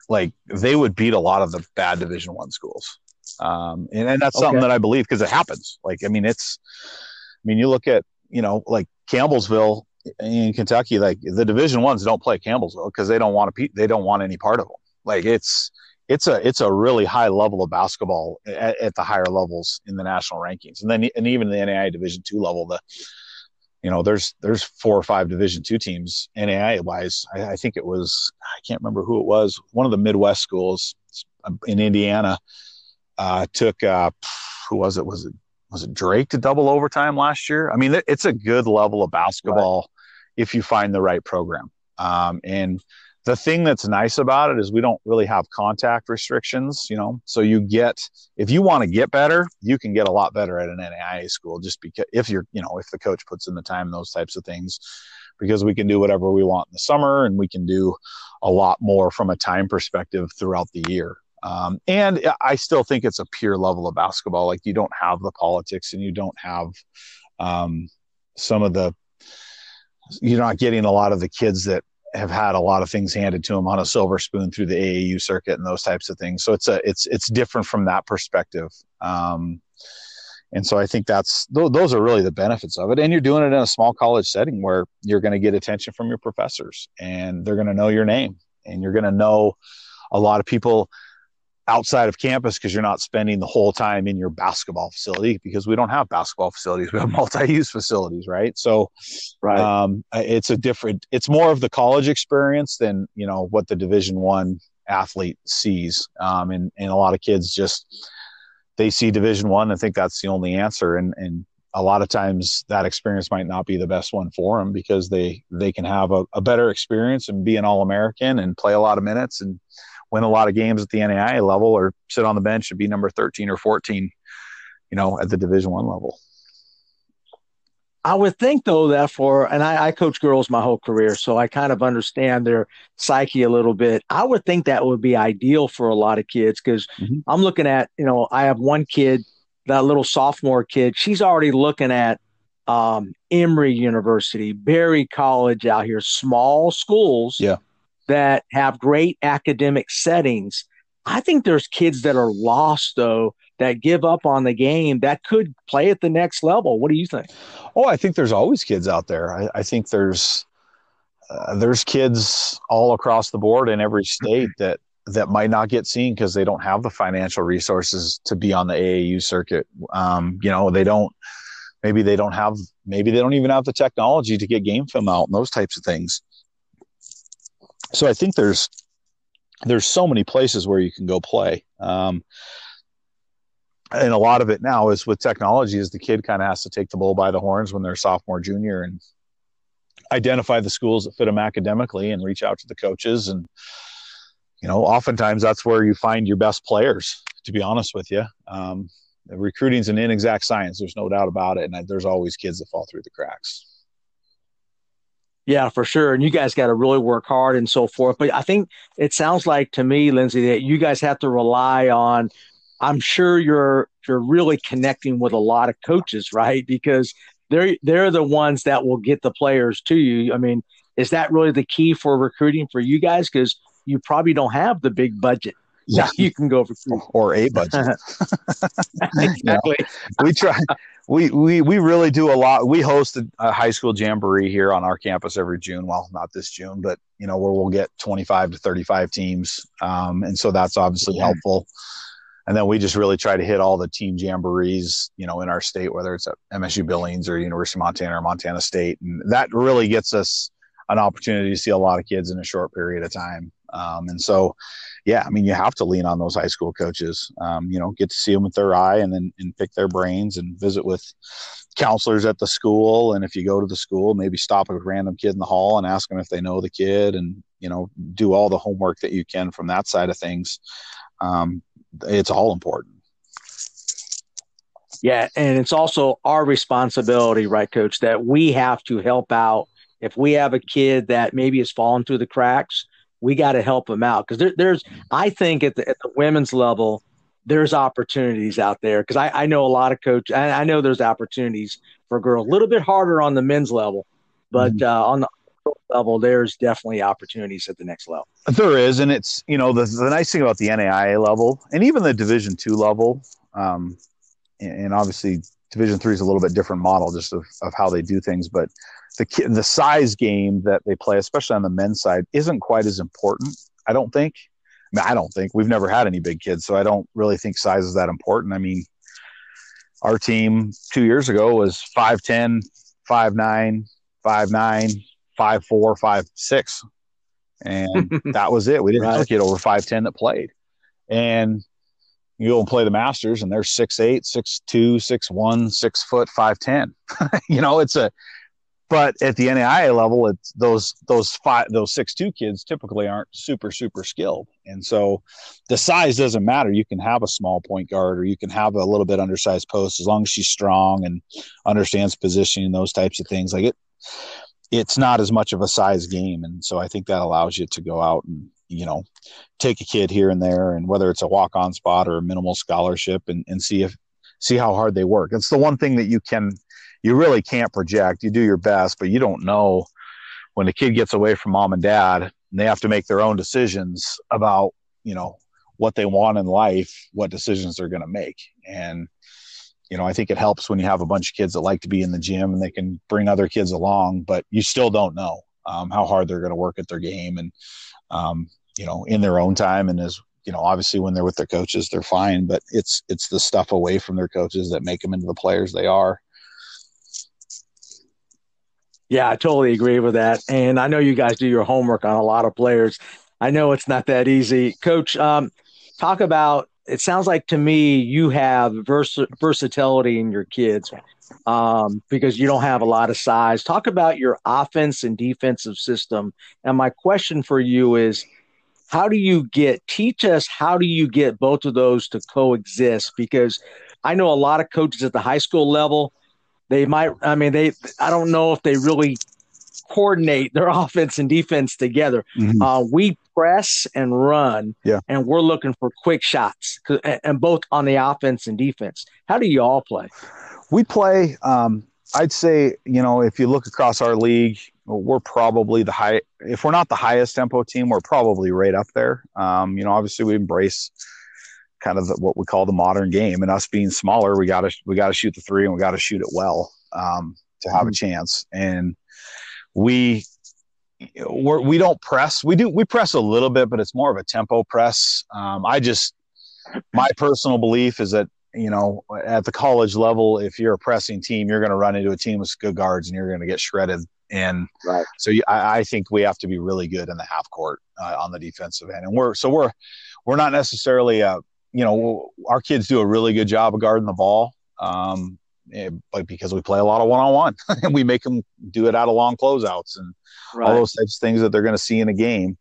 like they would beat a lot of the bad division one schools. Um, and, and that's something that i believe because it happens. Like i mean it's i mean you look at you know like campbellsville in kentucky like the division ones don't play campbellsville because they don't want to they don't want any part of them like it's it's a it's a really high level of basketball at, at the higher levels in the national rankings and then and even the NAIA division two level the you know, there's there's four or five Division two teams NAIA wise. I, I, think it was I can't remember who it was. One of the Midwest schools in Indiana uh, took uh, who was it? Was it was it Drake to double overtime last year? I mean, it's a good level of basketball right. if you find the right program. Um, and the thing that's nice about it is we don't really have contact restrictions, you know. So you get if you want to get better, you can get a lot better at an NAIA school just because if you're, you know, if the coach puts in the time those types of things, because we can do whatever we want in the summer and we can do a lot more from a time perspective throughout the year. Um, and I still think it's a pure level of basketball. Like you don't have the politics and you don't have um, some of the you're not getting a lot of the kids that have had a lot of things handed to them on a silver spoon through the AAU circuit and those types of things. So it's a it's it's different from that perspective. Um, and so I think that's those are really the benefits of it. And you're doing it in a small college setting where you're going to get attention from your professors and they're going to know your name and you're going to know a lot of people outside of campus because you're not spending the whole time in your basketball facility because we don't have basketball facilities we have multi-use facilities right? So right. um, it's a different it's more of the college experience than you know what the division one athlete sees um, and, and a lot of kids just they see division one and think that's the only answer and and a lot of times that experience might not be the best one for them because they they can have a, a better experience and be an all-american and play a lot of minutes and win a lot of games at the NAIA level or sit on the bench and be number 13 or 14, you know, at the division one level.
I would think though that for and I, I, coach girls my whole career, so I kind of understand their psyche a little bit. I would think that would be ideal for a lot of kids because mm-hmm. I'm looking at you know I have one kid, that little sophomore kid, she's already looking at um, Emory University, Berry College out here, small schools.
Yeah
that have great academic settings. I think there's kids that are lost though that give up on the game that could play at the next level. What do you think?
Oh, I think there's always kids out there. I, I think there's uh, there's kids all across the board in every state that that might not get seen because they don't have the financial resources to be on the AAU circuit. Um, you know, they don't. Maybe they don't have. Maybe they don't even have the technology to get game film out and those types of things so I think there's there's so many places where you can go play. Um, and a lot of it now is with technology is the kid kind of has to take the bull by the horns when they're sophomore junior and identify the schools that fit them academically and reach out to the coaches. And you know oftentimes that's where you find your best players to be honest with you. Um, recruiting is an inexact science there's no doubt about it. And there's always kids that fall through the cracks
yeah, for sure. And you guys got to really work hard and so forth. But I think it sounds like to me, Lindsay, that you guys have to rely on. I'm sure you're you're really connecting with a lot of coaches, right? Because they're they're the ones that will get the players to you. I mean, is that really the key for recruiting for you guys? Because you probably don't have the big budget yeah. you can go for
or a budget.
exactly.
we try we, we we really do a lot. We host a high school jamboree here on our campus every June. Well, not this June, but you know where we'll get 25 to 35 teams, um, and so that's obviously yeah. helpful. And then we just really try to hit all the team jamborees, you know, in our state, whether it's at MSU Billings or University of Montana or Montana State, and that really gets us an opportunity to see a lot of kids in a short period of time. Um, and so, yeah, I mean, you have to lean on those high school coaches. Um, you know, get to see them with their eye, and then and pick their brains, and visit with counselors at the school. And if you go to the school, maybe stop a random kid in the hall and ask them if they know the kid, and you know, do all the homework that you can from that side of things. Um, it's all important.
Yeah, and it's also our responsibility, right, Coach, that we have to help out. If we have a kid that maybe has fallen through the cracks, we got to help them out. Because there, there's I think at the, at the women's level there's opportunities out there. Because I, I know a lot of coaches I, I, know there's opportunities for girls. A little bit harder on the men's level but mm-hmm. uh, on the level there's definitely opportunities at the next level.
There is and it's you know the, the nice thing about the NAIA level and even the division two level um, and, and obviously division three is a little bit different model just of, of how they do things but the the size game that they play, especially on the men's side, isn't quite as important. I don't think. I, mean, I don't think we've never had any big kids, so I don't really think size is that important. I mean, our team two years ago was 5'10, 5'9, 5'9, 5'4, 5'6. And that was it. We didn't right. have a kid over 5'10 that played. And you go and play the Masters, and they're 6'8, 6'2, 6'1, 6 foot, 5'10. you know, it's a but at the NAIA level, it's those those five those six two kids typically aren't super super skilled, and so the size doesn't matter. You can have a small point guard, or you can have a little bit undersized post as long as she's strong and understands positioning, those types of things. Like it, it's not as much of a size game, and so I think that allows you to go out and you know take a kid here and there, and whether it's a walk on spot or a minimal scholarship, and, and see if see how hard they work. It's the one thing that you can you really can't project. You do your best, but you don't know when the kid gets away from mom and dad and they have to make their own decisions about you know what they want in life what decisions they're going to make and you know i think it helps when you have a bunch of kids that like to be in the gym and they can bring other kids along but you still don't know um, how hard they're going to work at their game and um, you know in their own time. And as you know obviously when they're with their coaches they're fine but it's it's the stuff away from their coaches that make them into the players they are.
Yeah i totally agree with that. And i know you guys do your homework on a lot of players. I know it's not that easy. Coach um, talk about it sounds like to me you have vers- versatility in your kids um, because you don't have a lot of size. Talk about your offense and defensive system. And my question for you is how do you get teach us how do you get both of those to coexist because i know a lot of coaches at the high school level they might i mean they i don't know if they really coordinate their offense and defense together mm-hmm. uh, we press and run
yeah.
and we're looking for quick shots and both on the offense and defense how do you all play
we play um, i'd say you know if you look across our league we're probably the high if we're not the highest tempo team we're probably right up there. Um, you know obviously we embrace kind of the, what we call the modern game and us being smaller we got to we got to shoot the three and we got to shoot it well um, to have mm-hmm. a chance. And we we're, we don't press. We do we press a little bit but it's more of a tempo press. Um, i just my personal belief is that you know at the college level if you're a pressing team you're going to run into a team with good guards and you're going to get shredded and
right.
so I, I, think we have to be really good in the half court uh, on the defensive end. And we're so we're we're not necessarily uh, you know our kids do a really good job of guarding the ball, um, eh, but because we play a lot of one on one and we make them do it out of long closeouts and right. all those types of things that they're going to see in a game.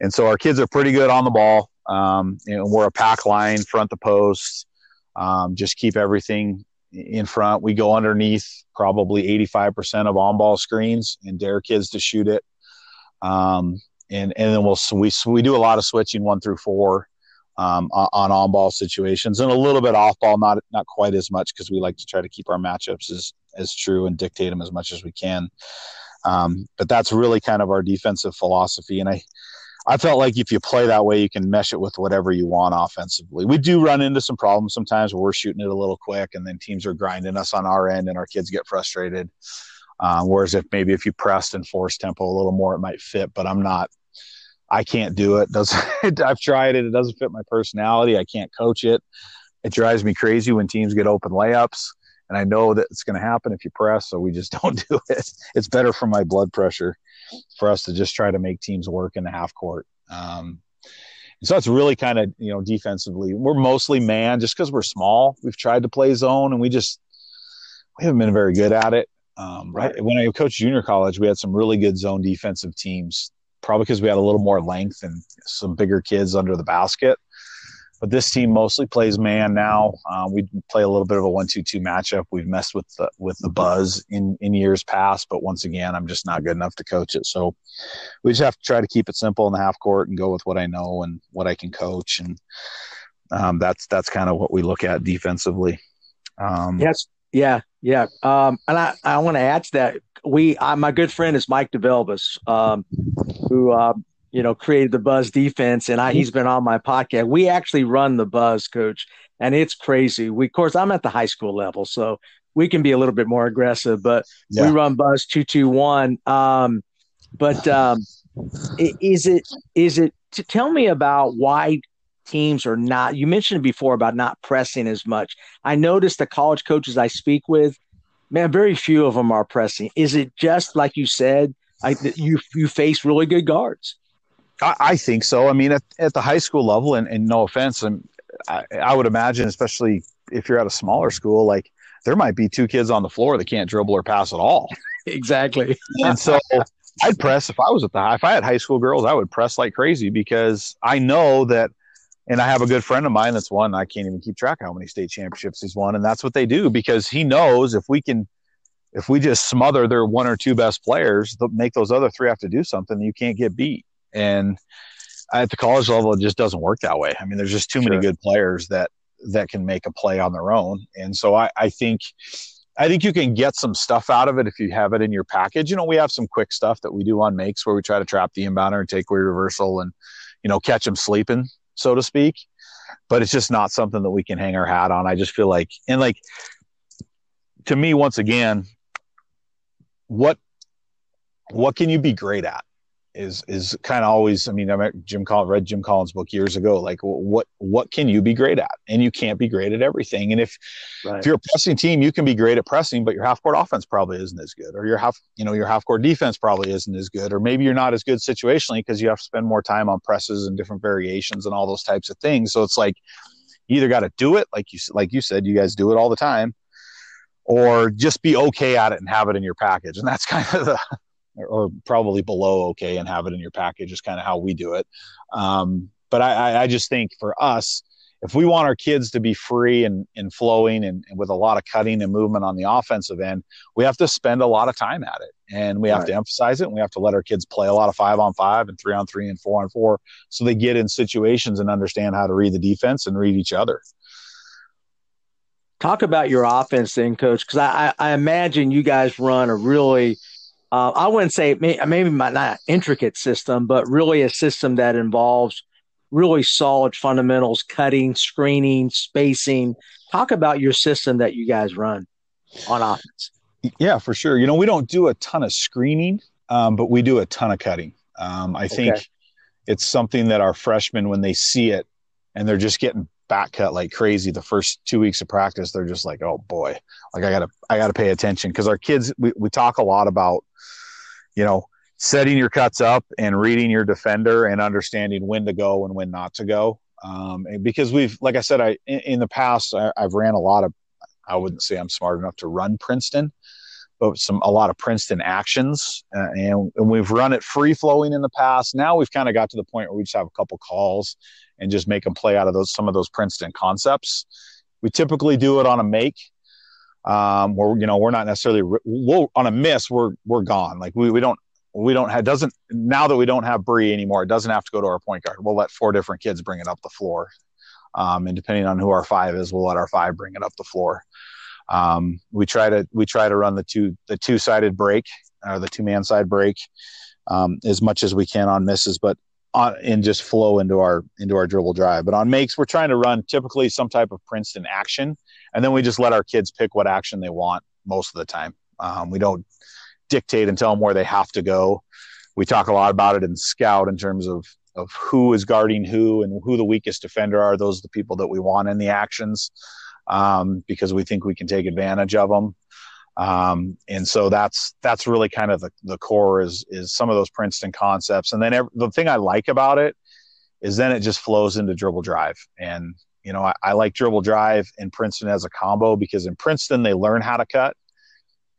And so our kids are pretty good on the ball. Um, and we're a pack line front the post. Um, just keep everything in front. We go underneath probably 85% of on ball screens and dare kids to shoot it. Um, and, and then we'll, we, we do a lot of switching one through four, um, on on ball situations and a little bit off ball, not, not quite as much because we like to try to keep our matchups as, as true and dictate them as much as we can. Um, but that's really kind of our defensive philosophy. And I, I felt like if you play that way, you can mesh it with whatever you want offensively. We do run into some problems sometimes where we're shooting it a little quick, and then teams are grinding us on our end, and our kids get frustrated. Um, whereas if maybe if you pressed and forced tempo a little more, it might fit. But I'm not. I can't do it. Does I've tried it. It doesn't fit my personality. I can't coach it. It drives me crazy when teams get open layups, and I know that it's going to happen if you press. So we just don't do it. It's better for my blood pressure for us to just try to make teams work in the half court. Um, so that's really kind of you know defensively we're mostly man just because we're small. We've tried to play zone and we just we haven't been very good at it. Um, right when I coached junior college, we had some really good zone defensive teams. Probably because we had a little more length and some bigger kids under the basket but this team mostly plays man now. Uh, we play a little bit of a one-two-two matchup. We've messed with the with the buzz in in years past, but once again, I'm just not good enough to coach it. So we just have to try to keep it simple in the half court and go with what I know and what I can coach, and um, that's that's kind of what we look at defensively.
Um, yes, yeah, yeah. Um, and I I want to add to that. We uh, my good friend is Mike DeVelvis, um, who. Uh, you know, created the Buzz defense, and I, he's been on my podcast. We actually run the Buzz, coach, and it's crazy. We, of course, I'm at the high school level, so we can be a little bit more aggressive, but yeah. we run Buzz two two one. Um, but um, is it is it? To tell me about why teams are not. You mentioned before about not pressing as much. I noticed the college coaches I speak with, man, very few of them are pressing. Is it just like you said? I, you you face really good guards.
I, I think so. I mean, at, at the high school level, and, and no offense, and I, I would imagine, especially if you're at a smaller school, like there might be two kids on the floor that can't dribble or pass at all.
exactly.
and so I'd press if I was at the high, if I had high school girls, I would press like crazy because I know that, and I have a good friend of mine that's won. I can't even keep track how many state championships he's won, and that's what they do because he knows if we can, if we just smother their one or two best players, make those other three have to do something. You can't get beat. And at the college level, it just doesn't work that way. I mean, there's just too sure. many good players that that can make a play on their own. And so I, I think I think you can get some stuff out of it if you have it in your package. You know, we have some quick stuff that we do on makes where we try to trap the inbounder and take away reversal and, you know, catch them sleeping, so to speak. But it's just not something that we can hang our hat on. I just feel like, and like, to me, once again, what what can you be great at? Is is kind of always. I mean, I met Jim Collins, read Jim Collins' book years ago. Like, what what can you be great at? And you can't be great at everything. And if right. if you're a pressing team, you can be great at pressing, but your half court offense probably isn't as good, or your half you know your half court defense probably isn't as good, or maybe you're not as good situationally because you have to spend more time on presses and different variations and all those types of things. So it's like you either got to do it, like you like you said, you guys do it all the time, or just be okay at it and have it in your package. And that's kind of the or probably below okay and have it in your package is kind of how we do it. Um, but I, I just think for us, if we want our kids to be free and, and flowing and, and, with a lot of cutting and movement on the offensive end, we have to spend a lot of time at it and we have right. to emphasize it. And we have to let our kids play a lot of five on five and three on three and four on four so they get in situations and understand how to read the defense and read each other.
Talk about your offense then, coach, because I, I imagine you guys run a really – uh, I wouldn't say maybe not an intricate system, but really a system that involves really solid fundamentals, cutting, screening, spacing. Talk about your system that you guys run on offense.
Yeah, for sure. You know, we don't do a ton of screening, um, but we do a ton of cutting. Um, I think it's something that our freshmen, when they see it and they're just getting back cut like crazy the first two weeks of practice, they're just like, oh boy, like I gotta, I gotta pay attention. Cause our kids, we, we talk a lot about you know, setting your cuts up and reading your defender and understanding when to go and when not to go. Um, because we've, like I said, I in, in the past I, have ran a lot of. I wouldn't say I'm smart enough to run Princeton, but some a lot of Princeton actions, uh, and, and we've run it free flowing in the past. Now we've kind of got to the point where we just have a couple calls and just make them play out of those some of those Princeton concepts. We typically do it on a make um, where you know we're not necessarily we'll, on a miss we're we're gone. Like we, we don't we don't have doesn't now that we don't have Bree anymore it doesn't have to go to our point guard. We'll let four different kids bring it up the floor. Um, and depending on who our five is we'll let our five bring it up the floor. Um, we try to we try to run the two the two sided break or the two man side break um, as much as we can on misses but on and just flow into our into our dribble drive but on makes we're trying to run typically some type of Princeton action and then we just let our kids pick what action they want most of the time. Um, we don't dictate and tell them where they have to go. We talk a lot about it in scout in terms of of who is guarding who and who the weakest defender are. Those are the people that we want in the actions um, because we think we can take advantage of them. Um, and so that's that's really kind of the, the core is is some of those Princeton concepts. And then every, the thing I like about it is then it just flows into dribble drive. And you know, I, I, like dribble drive in Princeton as a combo because in Princeton they learn how to cut.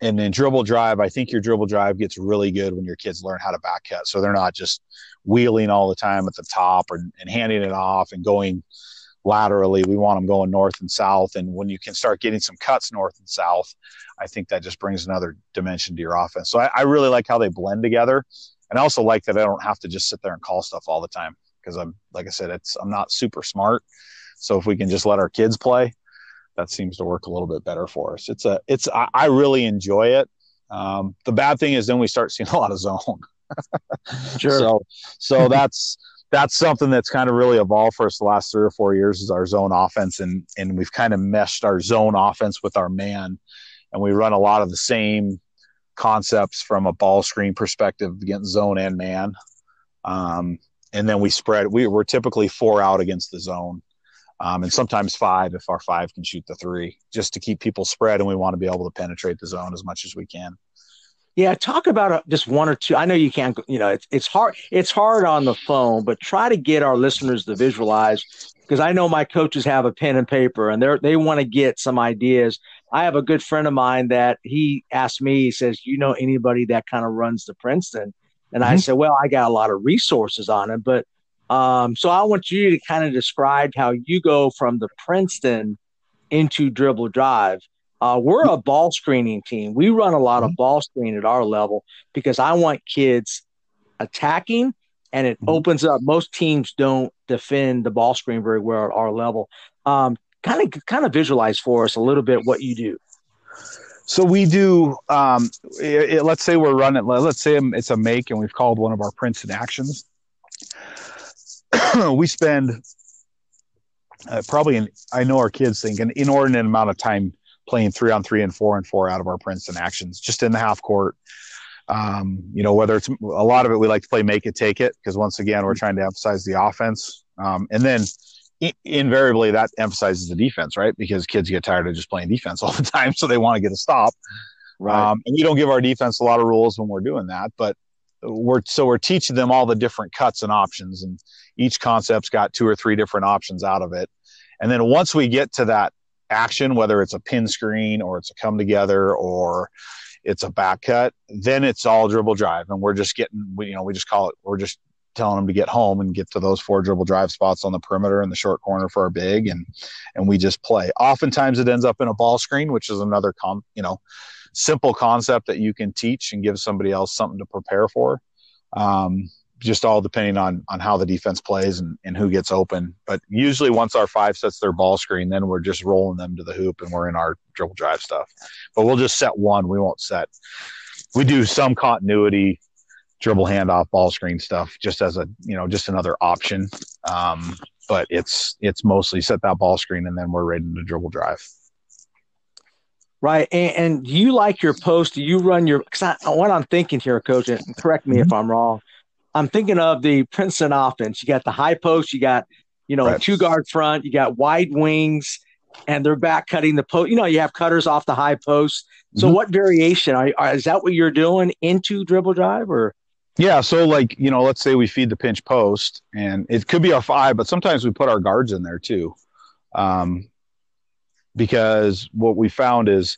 And in dribble drive, I think your dribble drive gets really good when your kids learn how to back cut. So they're not just wheeling all the time at the top and, and handing it off and going laterally. We want them going north and south. And when you can start getting some cuts north and south, I think that just brings another dimension to your offense. So I, I really like how they blend together. And I also like that I don't have to just sit there and call stuff all the time because I'm, like I said, it's, I'm not super smart. So if we can just let our kids play, that seems to work a little bit better for us. It's a, it's, I, I really enjoy it. Um, the bad thing is then we start seeing a lot of zone.
sure.
So, so that's, that's something that's kind of really evolved for us the last three or four years is our zone offense. And, and we've kind of meshed our zone offense with our man and we run a lot of the same concepts from a ball screen perspective against zone and man. Um, and then we spread, we, we're typically four out against the zone um, and sometimes five if our five can shoot the three, just to keep people spread. And we want to be able to penetrate the zone as much as we can.
Yeah, talk about uh, just one or two. I know you can't, you know, it's, it's hard. It's hard on the phone, but try to get our listeners to visualize because I know my coaches have a pen and paper and they're they want to get some ideas. I have a good friend of mine that he asked me. He says, "You know anybody that kind of runs the Princeton?" And mm-hmm. I said, "Well, I got a lot of resources on it, but um, so I want you to kind of describe how you go from the Princeton into dribble drive. Uh, we're a ball screening team. We run a lot of mm-hmm. ball screen at our level because I want kids attacking, and it mm-hmm. opens up. Most teams don't defend the ball screen very well at our level. Um, kind of, kind of visualize for us a little bit what you do.
So we do. Um, it, it, let's say we're running. Let's say it's a make, and we've called one of our Princeton actions. we spend uh, probably, an, I know our kids think an inordinate amount of time playing three on three and four and four out of our Princeton actions, just in the half court. Um, you know, whether it's a lot of it, we like to play make it, take it, because once again, we're trying to emphasize the offense. Um, and then invariably that emphasizes the defense, right? Because kids get tired of just playing defense all the time, so they want to get a stop. Right. Um, and we don't give our defense a lot of rules when we're doing that, but we're so we're teaching them all the different cuts and options, and each concept's got two or three different options out of it. And then once we get to that action, whether it's a pin screen or it's a come together or it's a back cut, then it's all dribble drive, and we're just getting, we, you know, we just call it, we're just telling them to get home and get to those four dribble drive spots on the perimeter and the short corner for our big. And and we just play. Oftentimes it ends up in a ball screen which is another com you know simple concept that you can teach and give somebody else something to prepare for. Um, just all depending on on how the defense plays and, and who gets open but usually once our five sets their ball screen then we're just rolling them to the hoop and we're in our dribble drive stuff but we'll just set one we won't set we do some continuity dribble handoff, ball screen stuff, just as a you know just another option. Um, but it's it's mostly set that ball screen and then we're ready to dribble drive.
Right, and, and you like your post? Do you run your? Cause I, what I'm thinking here, coach, and correct me mm-hmm. if I'm wrong. I'm thinking of the Princeton offense. You got the high post, you got you know right. two guard front, you got wide wings, and they're back cutting the post. You know, you have cutters off the high post. So, mm-hmm. what variation are, are, is that? What you're doing into dribble drive, or
yeah, so like you know, let's say we feed the pinch post, and it could be a five, but sometimes we put our guards in there too, um, because what we found is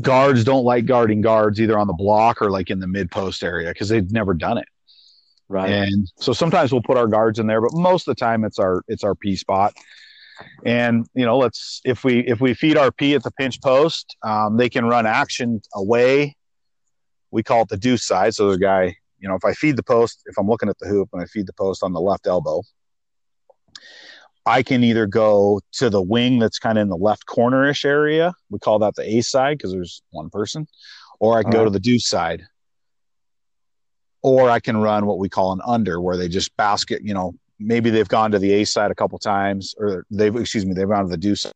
guards don't like guarding guards either on the block or like in the mid post area because they've never done it. Right. And so sometimes we'll put our guards in there, but most of the time it's our it's our P spot. And you know, let's if we if we feed our P at the pinch post, um, they can run action away. We call it the deuce side. So the guy you know, if I feed the post, if I'm looking at the hoop and I feed the post on the left elbow, I can either go to the wing that's kind of in the left cornerish area. We call that the A side because there's one person, or I can All go right. to the deuce side, or I can run what we call an under, where they just basket. You know, maybe they've gone to the A side a couple times, or they've excuse me, they've gone to the deuce.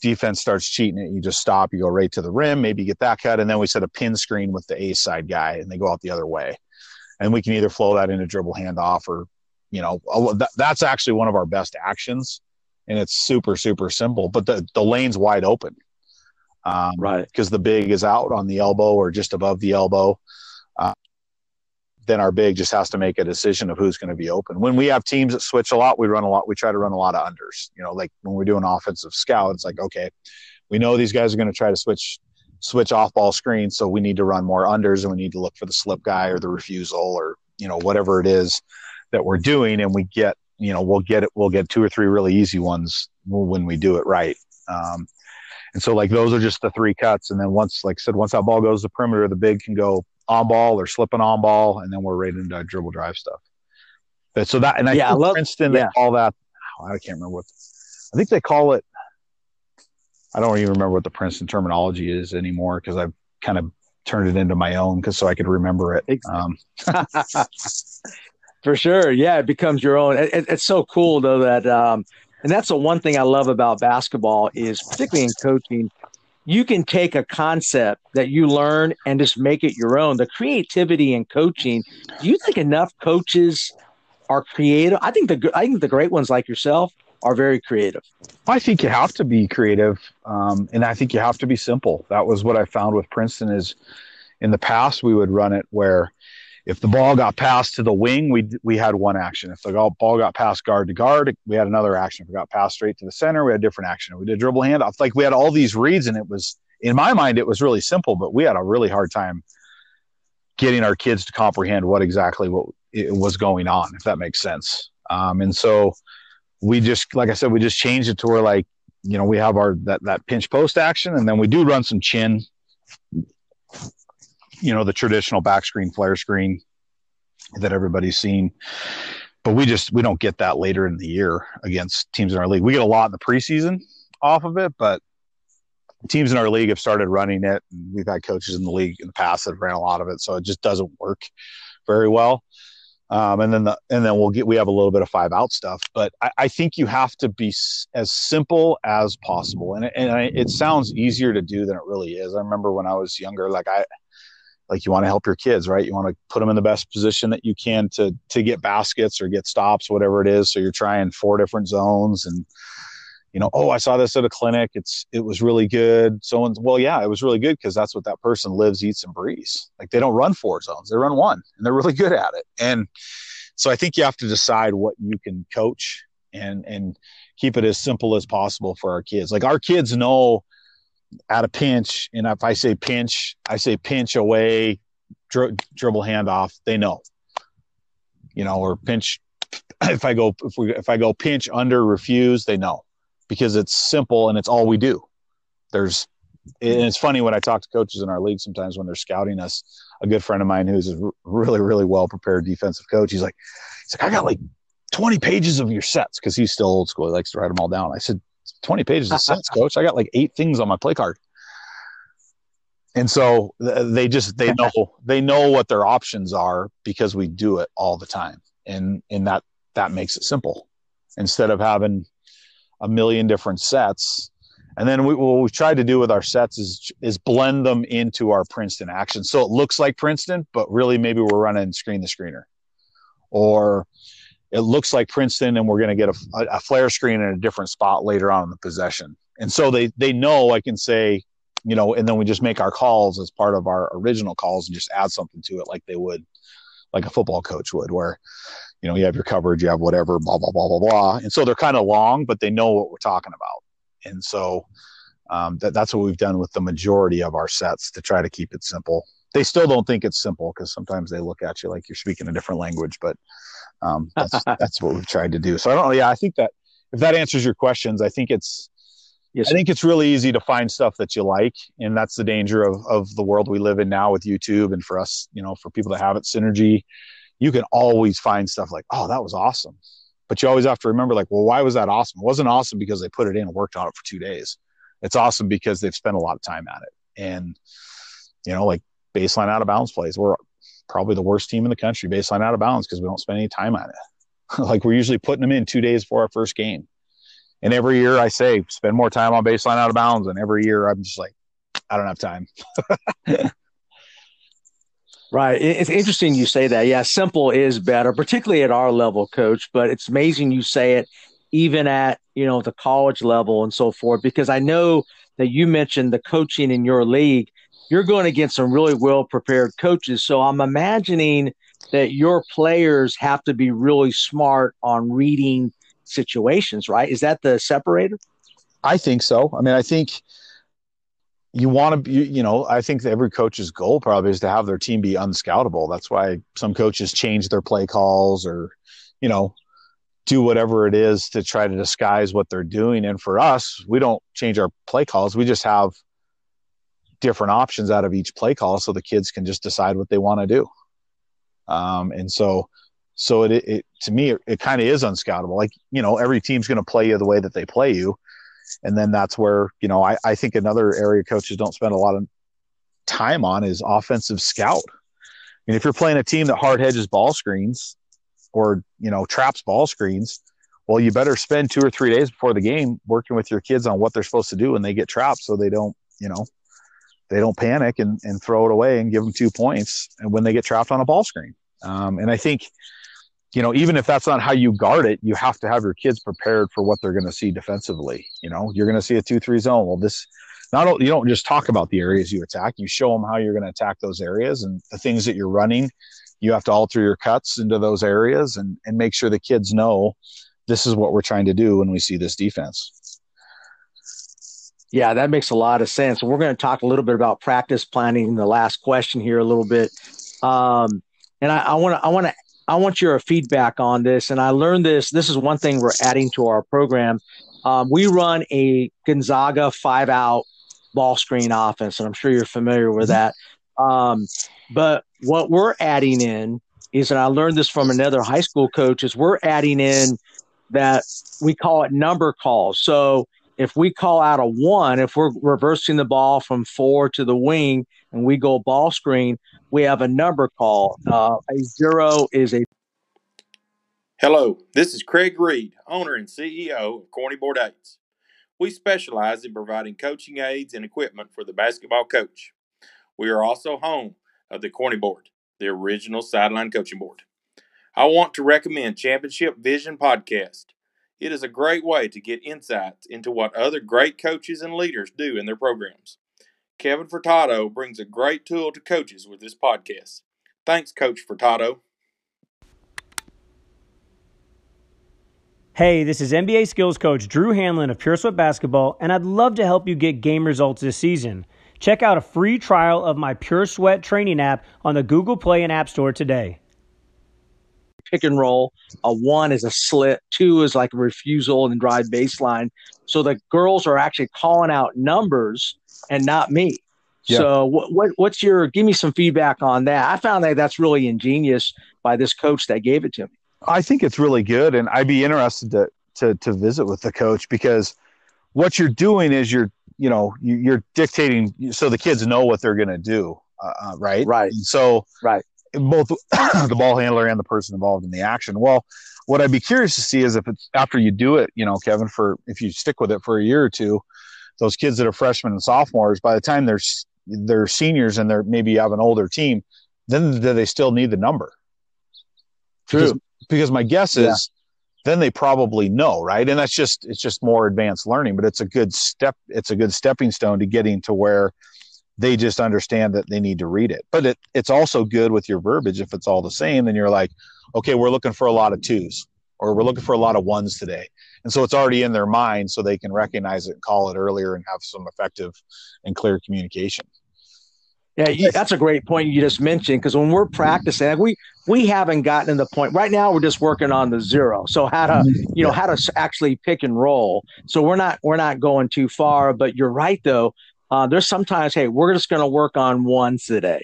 Defense starts cheating it. You just stop. You go right to the rim. Maybe you get that cut, and then we set a pin screen with the A side guy, and they go out the other way and we can either flow that into dribble handoff or you know that, that's actually one of our best actions and it's super super simple but the, the lane's wide open um, right because the big is out on the elbow or just above the elbow then our big just has to make a decision of who's going to be open when we have teams that switch a lot we run a lot we try to run a lot of unders you know like when we do an offensive scout it's like okay we know these guys are going to try to switch switch off ball screens, So we need to run more unders and we need to look for the slip guy or the refusal or, you know, whatever it is that we're doing. And we get, you know, we'll get it, we'll get two or three really easy ones when we do it right. Um, and so like those are just the three cuts. And then once, like I said, once that ball goes to the perimeter, the big can go on ball or slipping on ball. And then we're right into dribble drive stuff. But so that, and I yeah, think I love, Princeton, yeah. they call that, I can't remember what, I think they call it I don't even remember what the Princeton terminology is anymore because I've kind of turned it into my own because so I could remember it. Um.
For sure, yeah, it becomes your own. It, it's so cool though that, um, and that's the one thing I love about basketball is particularly in coaching, you can take a concept that you learn and just make it your own. The creativity in coaching. Do you think enough coaches are creative? I think the I think the great ones like yourself are very creative.
I think you have to be creative, um, and I think you have to be simple. That was what I found with Princeton. Is in the past we would run it where if the ball got passed to the wing, we we had one action. If the ball got passed guard to guard, we had another action. If it got passed straight to the center, we had a different action. We did dribble handoff. Like we had all these reads, and it was in my mind it was really simple, but we had a really hard time getting our kids to comprehend what exactly what it was going on, if that makes sense. Um, and so we just like I said, we just changed it to where like you know we have our that that pinch post action, and then we do run some chin. You know the traditional back screen flare screen that everybody's seen, but we just we don't get that later in the year against teams in our league. We get a lot in the preseason off of it, but teams in our league have started running it. And we've had coaches in the league in the past that ran a lot of it, so it just doesn't work very well. Um, and then the, and then we'll get we have a little bit of five out stuff, but I, I think you have to be s- as simple as possible. And and I, it sounds easier to do than it really is. I remember when I was younger, like I like you want to help your kids, right? You want to put them in the best position that you can to to get baskets or get stops, whatever it is. So you're trying four different zones and you know, oh, I saw this at a clinic. It's it was really good. Someone's well, yeah, it was really good because that's what that person lives, eats, and breathes. Like they don't run four zones, they run one, and they're really good at it. And so I think you have to decide what you can coach and and keep it as simple as possible for our kids. Like our kids know at a pinch, and if I say pinch, I say pinch away, dri- dribble handoff. They know, you know, or pinch. If I go if we if I go pinch under refuse, they know because it's simple and it's all we do. There's, and it's funny when I talk to coaches in our league sometimes when they're scouting us. A good friend of mine who's a really, really well prepared defensive coach, he's like, he's like, I got like 20 pages of your sets because he's still old school. He likes to write them all down. I said, 20 pages of sets, coach. I got like eight things on my play card. And so they just they know they know what their options are because we do it all the time. And and that that makes it simple. Instead of having a million different sets. And then we, what we've tried to do with our sets is is blend them into our Princeton action, so it looks like Princeton, but really maybe we're running screen the screener, or it looks like Princeton, and we're going to get a, a, flare screen in a different spot later on in the possession. And so they they know I can say, you know, and then we just make our calls as part of our original calls and just add something to it like they would, like a football coach would, where you know, you have your coverage, you have whatever, blah, blah, blah, blah, blah. And so they're kind of long, but they know what we're talking about. And so um, that, that's what we've done with the majority of our sets to try to keep it simple. They still don't think it's simple because sometimes they look at you like you're speaking a different language, but um, that's, that's what we've tried to do. So I don't. Yeah, I think that if that answers your questions, I think it's, Yes. I think it's really easy to find stuff that you like, and that's the danger of of the world we live in now with YouTube, and for us, you know, for people to have it, synergy you can always find stuff like, oh, that was awesome. But you always have to remember, like, well, why was that awesome? It wasn't awesome because they put it in and worked on it for two days. It's awesome because they've spent a lot of time at it. And, you know, like baseline out of bounds plays, we're probably the worst team in the country, baseline out of bounds, because we don't spend any time on it. like we're usually putting them in two days before our first game. And every year I say, spend more time on baseline out of bounds. And every year I'm just like, I don't have time.
Right. It's interesting you say that. Yeah, simple is better, particularly at our level, coach. But it's amazing you say it even at, you know, the college level and so forth, because I know that you mentioned the coaching in your league. You're going against some really well prepared coaches. So I'm imagining that your players have to be really smart on reading situations, right? Is that the separator?
I think so. I mean, I think you want to be, you know, I think every coach's goal probably is to have their team be unscoutable. That's why some coaches change their play calls or, you know, do whatever it is to try to disguise what they're doing. And for us, we don't change our play calls. We just have different options out of each play call so the kids can just decide what they want to do. Um, and so, so it, it to me, it, it kind of is unscoutable. Like, you know, every team's going to play you the way that they play you and then that's where you know I, I think another area coaches don't spend a lot of time on is offensive scout. I mean, if you're playing a team that hard hedges ball screens or you know traps ball screens, well, you better spend two or three days before the game working with your kids on what they're supposed to do when they get trapped, so they don't you know they don't panic and, and throw it away and give them two points and when they get trapped on a ball screen. Um, and I think you know, even if that's not how you guard it, you have to have your kids prepared for what they're going to see defensively. You know, you're going to see a two-three zone. Well, this not you don't just talk about the areas you attack. You show them how you're going to attack those areas and the things that you're running. You have to alter your cuts into those areas and and make sure the kids know this is what we're trying to do when we see this defense.
Yeah, that makes a lot of sense. We're going to talk a little bit about practice planning in the last question here a little bit. Um, and I want to I want to I want your feedback on this. And I learned this. This is one thing we're adding to our program. Um, we run a Gonzaga five out ball screen offense, and I'm sure you're familiar with mm-hmm. that. Um, but what we're adding in is, and I learned this from another high school coach, is we're adding in that we call it number calls. So if we call out a one, if we're reversing the ball from four to the wing and we go ball screen, we have a number call. Uh, a zero is a.
Hello, this is Craig Reed, owner and CEO of Corny Board Aids. We specialize in providing coaching aids and equipment for the basketball coach. We are also home of the Corny Board, the original sideline coaching board. I want to recommend Championship Vision Podcast. It is a great way to get insights into what other great coaches and leaders do in their programs. Kevin Furtado brings a great tool to coaches with this podcast. Thanks, Coach Furtado.
Hey, this is NBA skills coach Drew Hanlen of Pure Sweat Basketball, and I'd love to help you get game results this season. Check out a free trial of my Pure Sweat training app on the Google Play and App Store today
pick and roll. A one is a slip. Two is like a refusal and drive baseline. So the girls are actually calling out numbers and not me. Yeah. So what, what, what's your give me some feedback on that? I found that that's really ingenious by this coach that gave it to me.
I think it's really good, and I'd be interested to to to visit with the coach because what you're doing is you're you know you're dictating so the kids know what they're going to do, uh, uh, right?
Right.
And so
right
both the ball handler and the person involved in the action. Well, what I'd be curious to see is if it's after you do it, you know, Kevin, for if you stick with it for a year or two, those kids that are freshmen and sophomores, by the time they're they're seniors and they're maybe have an older team, then do they still need the number?
True.
Because, because my guess is yeah. then they probably know, right? And that's just it's just more advanced learning, but it's a good step. It's a good stepping stone to getting to where they just understand that they need to read it. But it, it's also good with your verbiage if it's all the same. Then you're like, okay, we're looking for a lot of twos or we're looking for a lot of ones today. And so it's already in their mind so they can recognize it and call it earlier and have some effective and clear communication.
Yeah, that's a great point you just mentioned because when we're practicing, we we haven't gotten to the point right now. We're just working on the zero. So how to mm-hmm. you know how to actually pick and roll. So we're not we're not going too far. But you're right though. Uh, there's sometimes, hey, we're just going to work on ones today.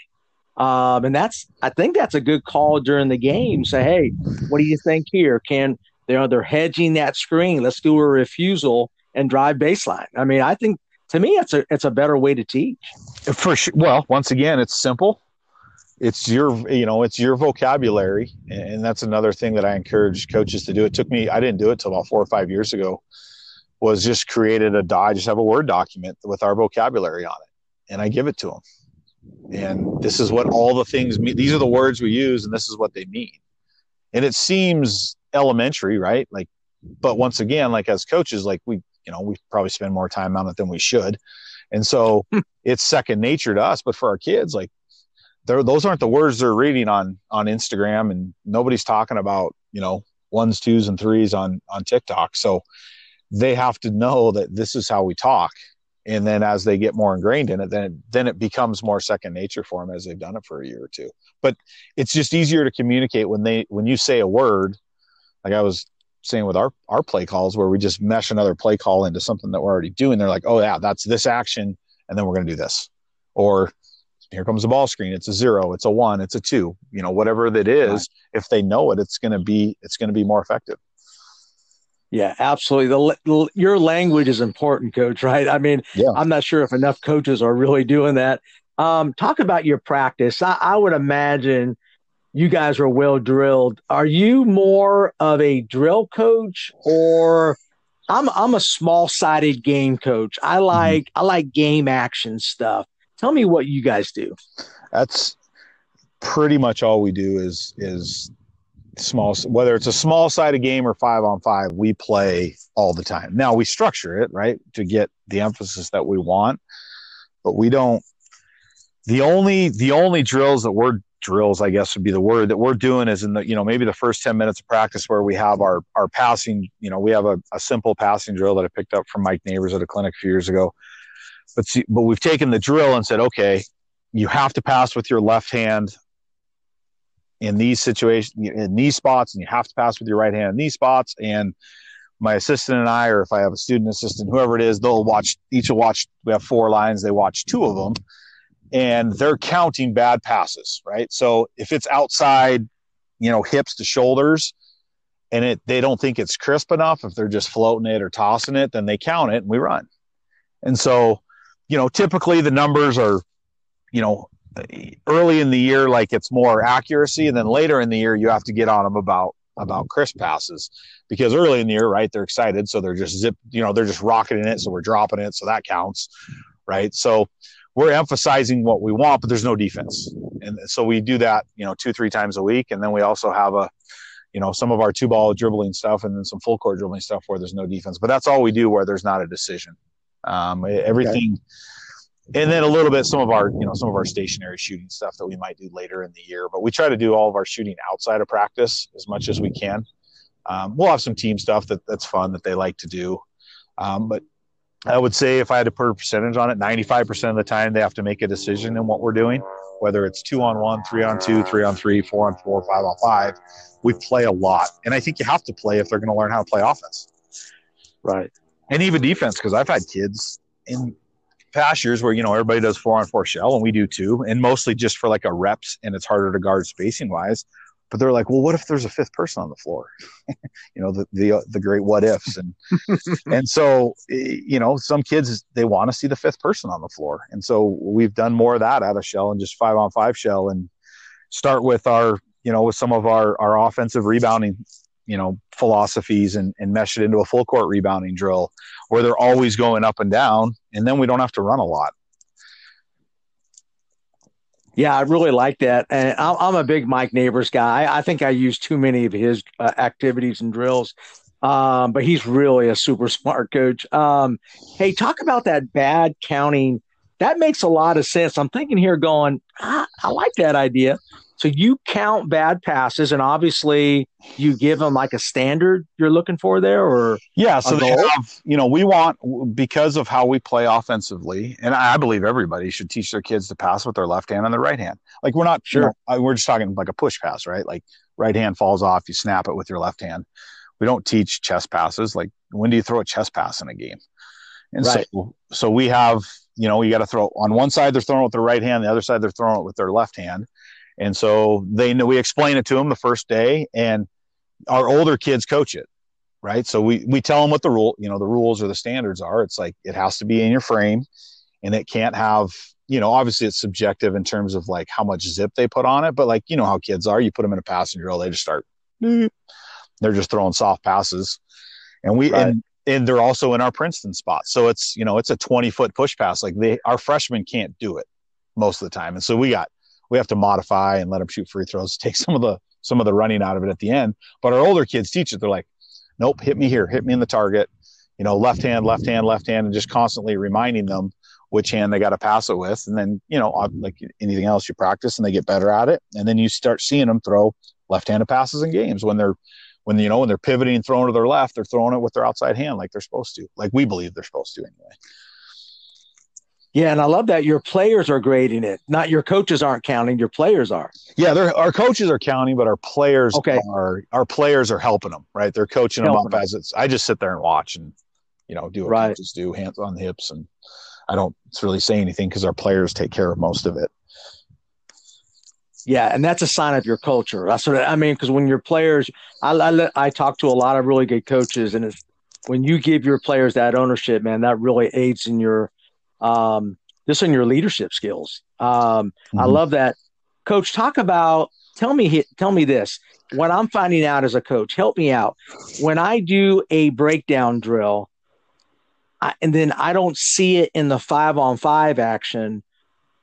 Um, and that's, I think that's a good call during the game. Say, hey, what do you think here? Can know they're hedging that screen? Let's do a refusal and drive baseline. I mean, I think to me, it's a it's a better way to teach.
For sure. Well, once again, it's simple. It's your you know it's your vocabulary, and that's another thing that I encourage coaches to do. It took me I didn't do it till about four or five years ago was just created a I just have a Word document with our vocabulary on it, and I give it to them. And this is what all the things mean. These are the words we use, and this is what they mean. And it seems elementary, right? Like, but once again, like as coaches, like we, you know, we probably spend more time on it than we should, and so hmm. it's second nature to us. But for our kids, like, those aren't the words they're reading on on Instagram, and nobody's talking about you know ones, twos, and threes on on TikTok. So they have to know that this is how we talk. And then as they get more ingrained in it then it, then it becomes more second nature for them as they've done it for a year or two. But it's just easier to communicate when they when you say a word like i was saying with our our play calls where we just mesh another play call into something that we're already doing. They're like oh yeah that's this action and then we're going to do this. Or here comes the ball screen. It's a zero it's a one it's a two you know whatever that is right. if they know it it's going to be it's going to be more effective
yeah, absolutely. The, your language is important, coach, right? I mean, yeah. I'm not sure if enough coaches are really doing that. Um, talk about your practice. I, I would imagine you guys are well drilled. Are you more of a drill coach or I'm I'm a small sided game coach. I mm-hmm. like mm-hmm. I like game action stuff. Tell me what you guys do.
That's pretty much all we do is is small whether it's a small sided game or five on five we play all the time. Now we structure it right to get the emphasis that we want but we don't the only the only drills that we're drills i guess would be the word that we're doing is in the you know maybe the first 10 minutes of practice where we have our our passing you know we have a, a simple passing drill that i picked up from mike neighbors at a clinic a few years ago. But see but we've taken the drill and said okay you have to pass with your left hand in these situations, in these spots, and you have to pass with your right hand in these spots. And my assistant and I, or if I have a student assistant, whoever it is, they'll watch, each will watch, we have four lines, they watch two of them, and they're counting bad passes, right? So if it's outside, you know, hips to shoulders, and it they don't think it's crisp enough, if they're just floating it or tossing it, then they count it and we run. And so, you know, typically the numbers are, you know, early in the year like it's more accuracy, and then later in the year you have to get on them about about crisp passes because early in the year, right, they're excited, so they're just zip, you know, they're just rocketing it, so we're dropping it, so that counts, right? So we're emphasizing what we want, but there's no defense, and so we do that, you know, two three times a week, and then we also have a you know some of our two ball dribbling stuff and then some full court dribbling stuff where there's no defense but that's all we do where there's not a decision um, everything okay. And then a little bit some of our you know some of our stationary shooting stuff that we might do later in the year but we try to do all of our shooting outside of practice as much as we can um, we'll have some team stuff that that's fun that they like to do um, but I would say if I had to put a percentage on it, 95% of the time they have to make a decision in what we're doing, whether it's two on one, three on two, three on three, four on four, five on five we play a lot. And I think you have to play if they're going to learn how to play offense.
Right.
And even defense, because I've had kids in past years where, you know, everybody does four on four shell and we do too, and mostly just for like a reps and it's harder to guard spacing wise. But they're like, well, what if there's a fifth person on the floor? you know, the, the, uh, the great what ifs. And, and so, eh, you know, some kids, they want to see the fifth person on the floor. And so we've done more of that out of shell and just five on five shell and start with our you know, with some of our, our offensive rebounding, you know, philosophies and, and mesh it into a full court rebounding drill where they're always going up and down. And then we don't have to run a lot.
Yeah, I really like that. And I'm a big Mike Neighbors guy. I think I use too many of his uh, activities and drills. Um, but he's really a super smart coach. Um, hey, talk about that bad counting. That makes a lot of sense. I'm thinking here going, ah, I like that idea. So you count bad passes, and obviously you give them like a standard you're looking for there, or
yeah. So they have, you know, we want because of how we play offensively, and I believe everybody should teach their kids to pass with their left hand and their right hand. Like we're not sure. You know, we're just talking like a push pass, right? Like right hand falls off, you snap it with your left hand. We don't teach chest passes. Like when do you throw a chest pass in a game? And right. so, so we have, you know, you got to throw on one side they're throwing it with their right hand, the other side they're throwing it with their left hand and so they know we explain it to them the first day, and our older kids coach it, right? So we we tell them what the rule, you know, the rules or the standards are. It's like it has to be in your frame, and it can't have, you know, obviously it's subjective in terms of like how much zip they put on it, but like you know how kids are, you put them in a passing drill, they just start, they're just throwing soft passes, and we right. and and they're also in our Princeton spot. So it's, you know, it's a 20 foot push pass. Like they, our freshmen can't do it most of the time. And so we got we have to modify and let them shoot free throws, take some of the some of the running out of it at the end. But our older kids teach it. They're like, nope, hit me here, hit me in the target. You know, left hand, left hand, left hand, and just constantly reminding them which hand they got to pass it with. And then, you know, like anything else, you practice and they get better at it. And then you start seeing them throw left-handed passes in games when they're when you know when they're pivoting throwing to their left, they're throwing it with their outside hand like they're supposed to, like we believe they're supposed to anyway.
Yeah, and I love that your players are grading it. Not your coaches aren't counting, your players are.
Yeah, they're, our coaches are counting, but our players okay. are our players are helping them, right? They're coaching helping them up as it's I just sit there and watch and you know, do what right. coaches do, hands on the hips and I don't really say anything because our players take care of most of it.
Yeah, and that's a sign of your culture. That's what I mean. Because when your players, I, I, I talk to a lot of really good coaches, and it's when you give your players that ownership, man, that really aids in your um, just in your leadership skills. Um, mm-hmm. I love that, Coach. Talk about tell me tell me this. What I'm finding out as a coach, help me out. When I do a breakdown drill, I, and then I don't see it in the five on five action,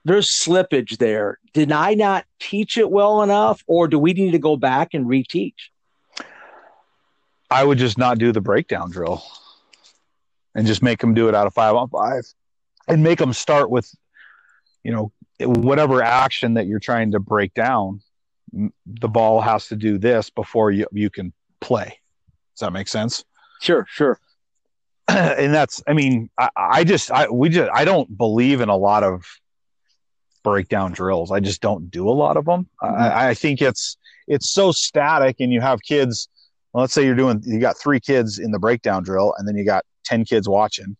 there's slippage there. Did I not teach it well enough, or do we need to go back and reteach?
I would just not do the breakdown drill and just make them do it out of five on five and make them start with you know whatever action that you're trying to break down the ball has to do this before you you can play. Does that make sense?
Sure sure.
And that's i mean I, I just i we just i don't believe in a lot of breakdown drills. I just don't do a lot of them mm-hmm. I, I think it's it's so static and you have kids well, let's say you're doing you got three kids in the breakdown drill and then you got 10 kids watching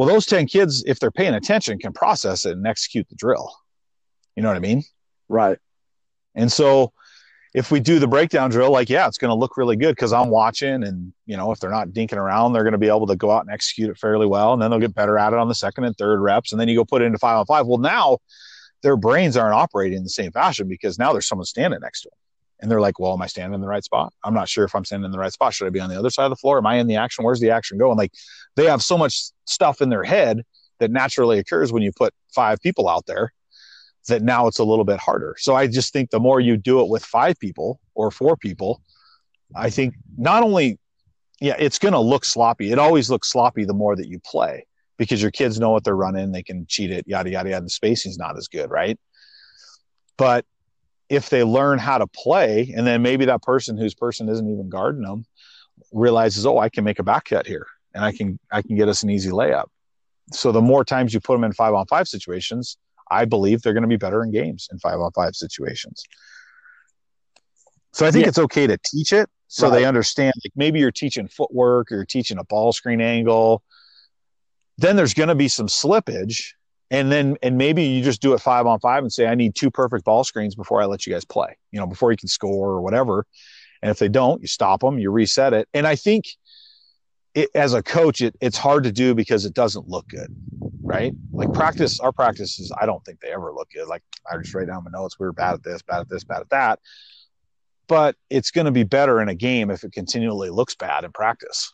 well, those 10 kids, if they're paying attention, can process it and execute the drill. You know what I mean?
Right.
And so if we do the breakdown drill, like, yeah, it's going to look really good because I'm watching. And, you know, if they're not dinking around, they're going to be able to go out and execute it fairly well. And then they'll get better at it on the second and third reps. And then you go put it into five on five. Well, now their brains aren't operating in the same fashion because now there's someone standing next to them. And they're like, well, am I standing in the right spot? I'm not sure if I'm standing in the right spot. Should I be on the other side of the floor? Am I in the action? Where's the action going? Like they have so much stuff in their head that naturally occurs when you put five people out there that now it's a little bit harder. So I just think the more you do it with five people or four people, I think not only, yeah, it's going to look sloppy. It always looks sloppy the more that you play because your kids know what they're running. They can cheat it, yada, yada, yada. The spacing's not as good, right? But if they learn how to play, and then maybe that person whose person isn't even guarding them realizes, oh, I can make a back cut here and I can, I can get us an easy layup. So the more times you put them in five on five situations, I believe they're going to be better in games in five on five situations. So I think yeah. it's okay to teach it so right. they understand. Like maybe you're teaching footwork or you're teaching a ball screen angle. Then there's going to be some slippage, and then and maybe you just do it five on five and say, I need two perfect ball screens before I let you guys play. You know, before you can score or whatever. And if they don't, you stop them, you reset it. And I think it, as a coach, it, it's hard to do because it doesn't look good, right? Like practice, our practices, I don't think they ever look good. Like I just write down my notes. We were bad at this, bad at this, bad at that. But it's going to be better in a game if it continually looks bad in practice.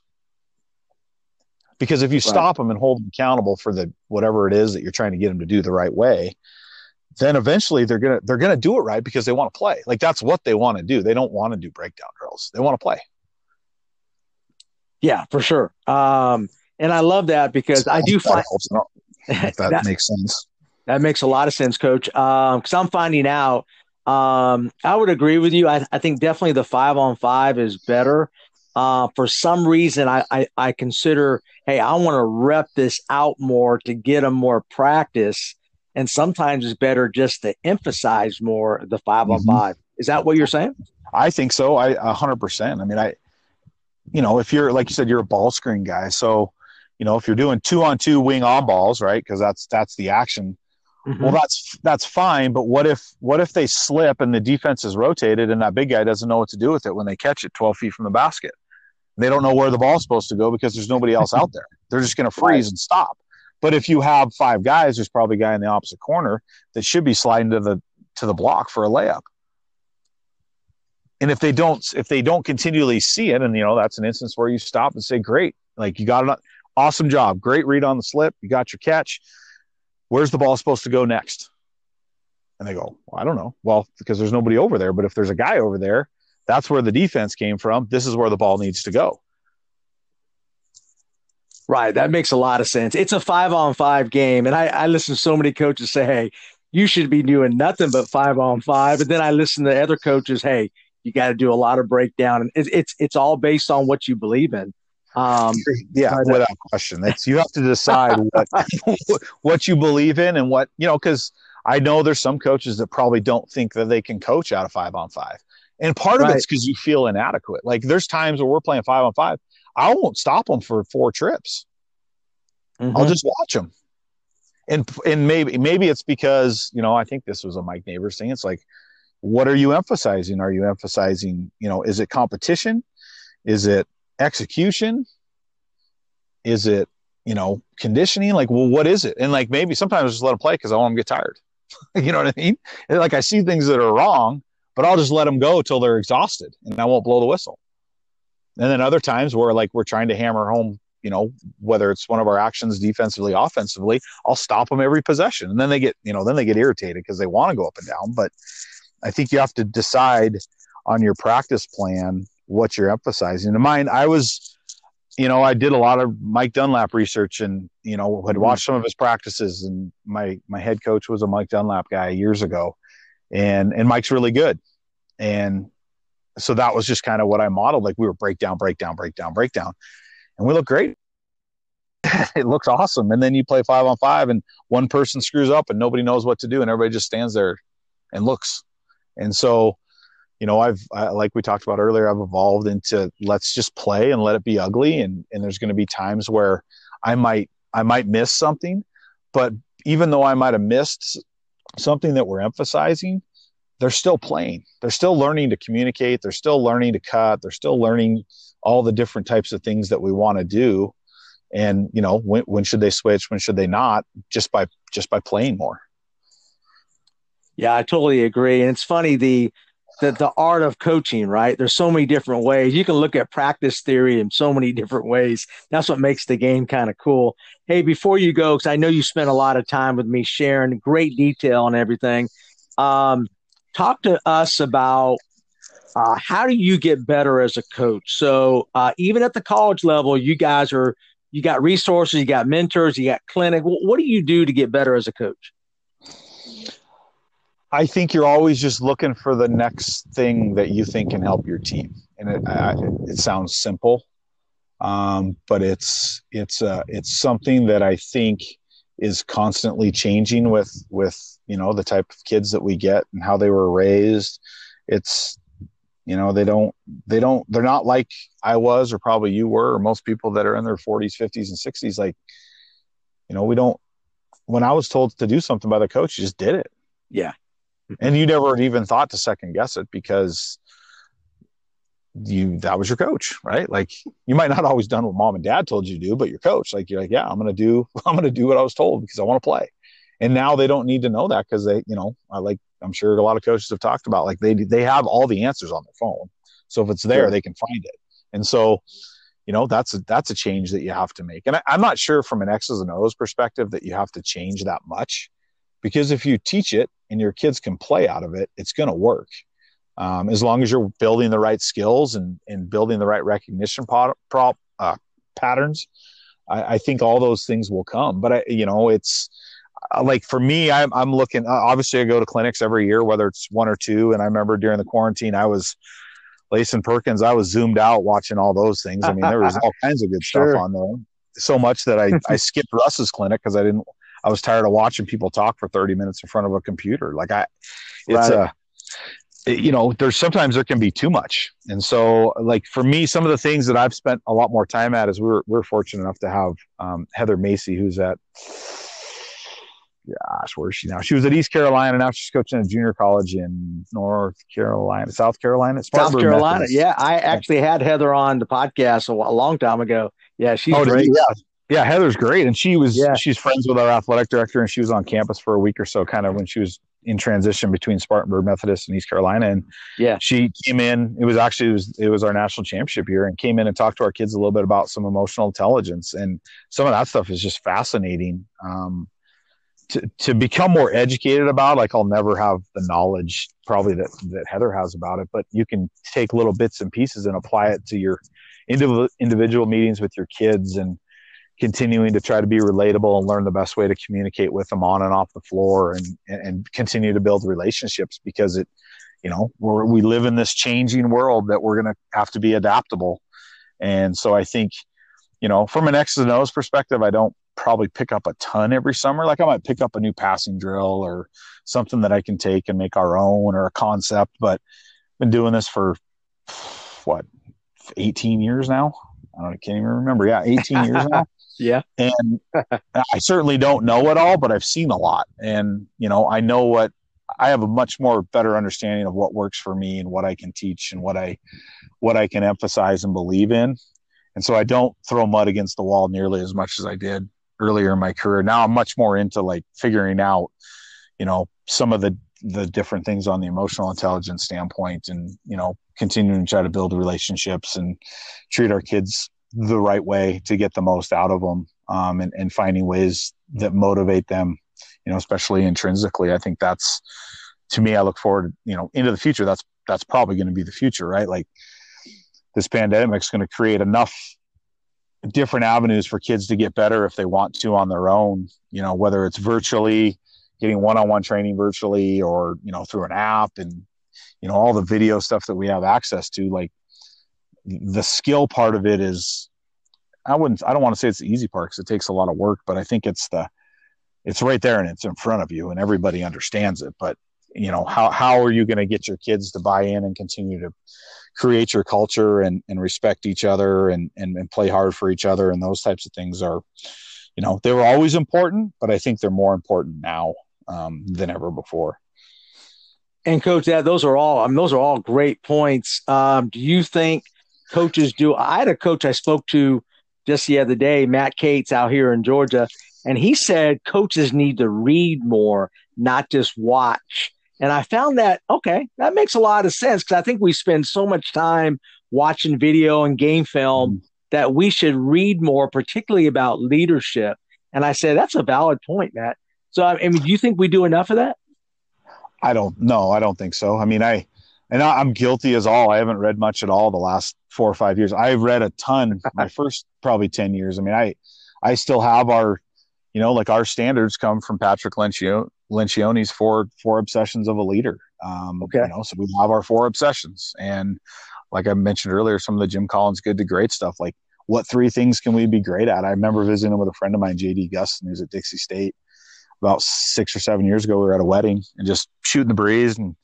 Because if you right. stop them and hold them accountable for the whatever it is that you're trying to get them to do the right way, then eventually they're gonna they're gonna do it right because they want to play. Like that's what they want to do. They don't want to do breakdown drills. They want to play.
Yeah, for sure. Um, and I love that because so I do find
that, that, makes sense.
That makes a lot of sense, Coach. Because um, I'm finding out. Um, I would agree with you. I, I, think definitely the five on five is better. Uh, for some reason, I, I, I consider, hey, I want to rep this out more to get them more practice. And sometimes it's better just to emphasize more the 5 on mm-hmm. five. Is that what you're saying?
I think so. i hundred percent. I mean, I you know, if you're like you said, you're a ball screen guy. So, you know, if you're doing two on two wing on balls, right? Because that's that's the action. Mm-hmm. Well, that's that's fine. But what if what if they slip and the defense is rotated and that big guy doesn't know what to do with it when they catch it 12 feet from the basket? They don't know where the ball's supposed to go because there's nobody else out there. They're just going to freeze and stop. But if you have five guys, there's probably a guy in the opposite corner that should be sliding to the to the block for a layup. And if they don't if they don't continually see it and you know that's an instance where you stop and say great like you got an awesome job great read on the slip you got your catch. Where's the ball supposed to go next? And they go well, i don't know. Well because there's nobody over there but if there's a guy over there that's where the defense came from this is where the ball needs to go
right that makes a lot of sense it's a five on five game and i, I listen to so many coaches say hey you should be doing nothing but five on five but then i listen to other coaches hey you got to do a lot of breakdown, and it's it's it's all based on what you believe in.
Um, yeah, but, uh, without question. It's you have to decide what what you believe in and what you know. Because I know there's some coaches that probably don't think that they can coach out of five on five, and part of right. it's because you feel inadequate. Like there's times where we're playing five on five, I won't stop them for four trips. Mm-hmm. I'll just watch them. And and maybe maybe it's because you know I think this was a Mike Neighbors thing. It's like what are you emphasizing? Are you emphasizing, you know, is it competition? Is it execution? Is it, you know, conditioning? Like, well, what is it? And like maybe sometimes I just let them play because I want them to get tired. you know what I mean? And like I see things that are wrong, but I'll just let them go till they're exhausted and I won't blow the whistle. And then other times where like we're trying to hammer home, you know, whether it's one of our actions defensively, offensively, I'll stop them every possession. And then they get, you know, then they get irritated because they want to go up and down. But I think you have to decide on your practice plan what you're emphasizing. In mine, I was, you know, I did a lot of Mike Dunlap research and, you know, had mm-hmm. watched some of his practices and my, my head coach was a Mike Dunlap guy years ago and, and Mike's really good. And so that was just kind of what I modeled. Like we were breakdown, breakdown, breakdown, breakdown, and we look great. it looks awesome. And then you play five on five and one person screws up and nobody knows what to do and everybody just stands there and looks and so, you know, I've I, like we talked about earlier, I've evolved into let's just play and let it be ugly. And and there's going to be times where I might I might miss something, but even though I might have missed something that we're emphasizing, they're still playing. They're still learning to communicate. They're still learning to cut. They're still learning all the different types of things that we want to do. And you know, when, when should they switch? When should they not? Just by just by playing more.
Yeah, I totally agree. And it's funny the the the art of coaching, right? There's so many different ways. You can look at practice theory in so many different ways. That's what makes the game kind of cool. Hey, before you go, because I know you spent a lot of time with me sharing great detail on everything. Um, talk to us about uh, how do you get better as a coach? So uh, even at the college level, you guys are you got resources, you got mentors, you got clinic. What do you do to get better as a coach?
I think you're always just looking for the next thing that you think can help your team, and it I, it sounds simple, um, but it's it's uh, it's something that I think is constantly changing with with you know the type of kids that we get and how they were raised. It's you know they don't they don't they're not like I was or probably you were or most people that are in their 40s, 50s, and 60s. Like you know we don't. When I was told to do something by the coach, you just did it.
Yeah
and you never even thought to second guess it because you that was your coach right? Like you might not always done what mom and dad told you to do but your coach like you're like yeah i'm gonna do i'm gonna do what i was told because i want to play. And now they don't need to know that because they you know i like i'm sure a lot of coaches have talked about like they they have all the answers on their phone. So if it's there sure. they can find it. And so you know that's a that's a change that you have to make. And I, i'm not sure from an x's and o's perspective that you have to change that much because if you teach it and your kids can play out of it, it's going to work. Um, as long as you're building the right skills and, and building the right recognition pot, prop, uh, patterns, I, I, think all those things will come. But I, you know, it's uh, like for me, I'm, I'm looking. Uh, obviously, I go to clinics every year, whether it's one or two. And I remember during the quarantine, I was Lason Perkins. I was zoomed out watching all those things. I mean, there was all kinds of good sure. stuff on there. So much that I, I skipped Russ's clinic because I didn't I was tired of watching people talk for 30 minutes in front of a computer. Like I, it's right. a, you know, there's sometimes there can be too much. And so like for me, some of the things that I've spent a lot more time at is we're, we're fortunate enough to have um, Heather Macy, who's at, gosh, where is she now? She was at East Carolina. Now she's coaching at junior college in North Carolina, South Carolina,
South Carolina. Methodist. Yeah, I actually had Heather on the podcast a, a long time ago. Yeah, she's oh, great.
Yeah, yeah, Heather's great, and she was yeah. she's friends with our athletic director, and she was on campus for a week or so, kind of when she was in transition between Spartanburg Methodist and East Carolina. And
yeah,
she came in. It was actually it was it was our national championship year, and came in and talked to our kids a little bit about some emotional intelligence, and some of that stuff is just fascinating. Um, to, to become more educated about like i'll never have the knowledge probably that that heather has about it but you can take little bits and pieces and apply it to your individual individual meetings with your kids and continuing to try to be relatable and learn the best way to communicate with them on and off the floor and and continue to build relationships because it you know we we live in this changing world that we're going to have to be adaptable and so i think you know from an x's and o's perspective i don't probably pick up a ton every summer like i might pick up a new passing drill or something that i can take and make our own or a concept but I've been doing this for what 18 years now I don't I can't even remember. Yeah, 18 years now.
Yeah.
And I certainly don't know it all, but I've seen a lot. And, you know, I know what I have a much more better understanding of what works for me and what I can teach and what I what I can emphasize and believe in. And so I don't throw mud against the wall nearly as much as I did earlier in my career. Now I'm much more into like figuring out, you know, some of the the different things on the emotional intelligence standpoint and, you know, continuing to try to build relationships and treat our kids the right way to get the most out of them um, and, and finding ways that motivate them you know especially intrinsically. I think that's to me i look forward you know into the future. That's that's probably going to be the future right? Like this pandemic is going to create enough different avenues for kids to get better if they want to on their own you know whether it's virtually getting one-on-one training virtually or you know through an app and you know all the video stuff that we have access to like the skill part of it is I wouldn't I don't want to say it's the easy part because it takes a lot of work, but I think it's the it's right there and it's in front of you and everybody understands it. But you know, how how are you going to get your kids to buy in and continue to create your culture and, and respect each other and, and, and play hard for each other and those types of things are, you know, they were always important, but I think they're more important now um, than ever before.
And coach, that those are all I mean, those are all great points. Um, do you think coaches do? I had a coach I spoke to just the other day, Matt Cates out here in Georgia, and he said coaches need to read more, not just watch. And I found that okay, that makes a lot of sense because I think we spend so much time watching video and game film mm-hmm. that we should read more, particularly about leadership. And I said that's a valid point, Matt. So I mean, do you think we do enough of that?
I don't know. I don't think so. I mean, I and I'm guilty as all. I haven't read much at all the last four or five years. I've read a ton my first probably ten years. I mean, I I still have our, you know, like our standards come from Patrick Lencioni, Lencioni's four four obsessions of a leader. Um, okay. You know, so we have our four obsessions, and like I mentioned earlier, some of the Jim Collins good to great stuff. Like, what three things can we be great at? I remember visiting with a friend of mine, JD Gustin, who's at Dixie State, about six or seven years ago. We were at a wedding and just shooting the breeze, and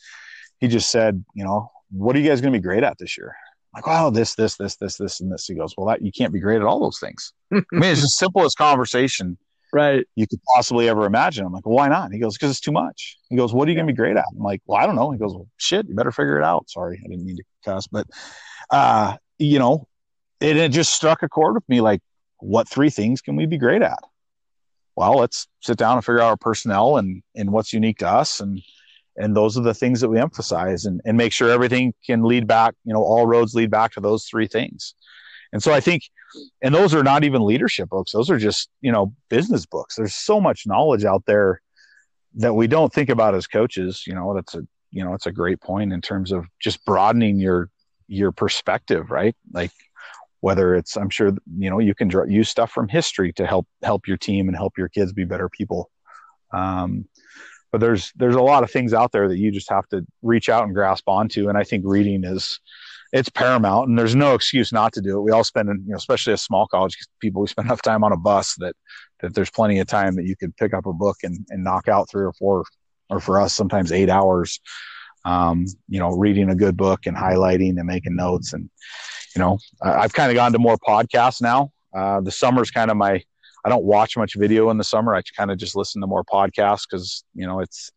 he just said, you know, what are you guys going to be great at this year? I'm like, wow, this, this, this, this, this, and this. He goes, well, that you can't be great at all those things. I mean, it's the simplest conversation
right
you could possibly ever imagine. I'm like, well, why not? He goes, because it's too much. He goes, what are you going to be great at? I'm like, well, I don't know. He goes, well, shit, you better figure it out. Sorry, I didn't mean to cuss, but uh, you know, it, it just struck a chord with me. Like, what three things can we be great at? Well, let's sit down and figure out our personnel and and what's unique to us and and those are the things that we emphasize and, and make sure everything can lead back you know all roads lead back to those three things. And so i think and those are not even leadership books. Those are just you know business books. There's so much knowledge out there that we don't think about as coaches you know that's a you know it's a great point in terms of just broadening your your perspective right? Like whether it's i'm sure you know you can draw, use stuff from history to help help your team and help your kids be better people. Um, but there's there's a lot of things out there that you just have to reach out and grasp onto. And i think reading is it's paramount and there's no excuse not to do it. We all spend you know especially as small college people we spend enough time on a bus that that there's plenty of time that you could pick up a book and, and knock out three or four or for us sometimes eight hours um, you know reading a good book and highlighting and making notes. And you know i've kind of gone to more podcasts now. Uh, the summer's kind of my I don't watch much video in the summer. I kind of just listen to more podcasts because you know it's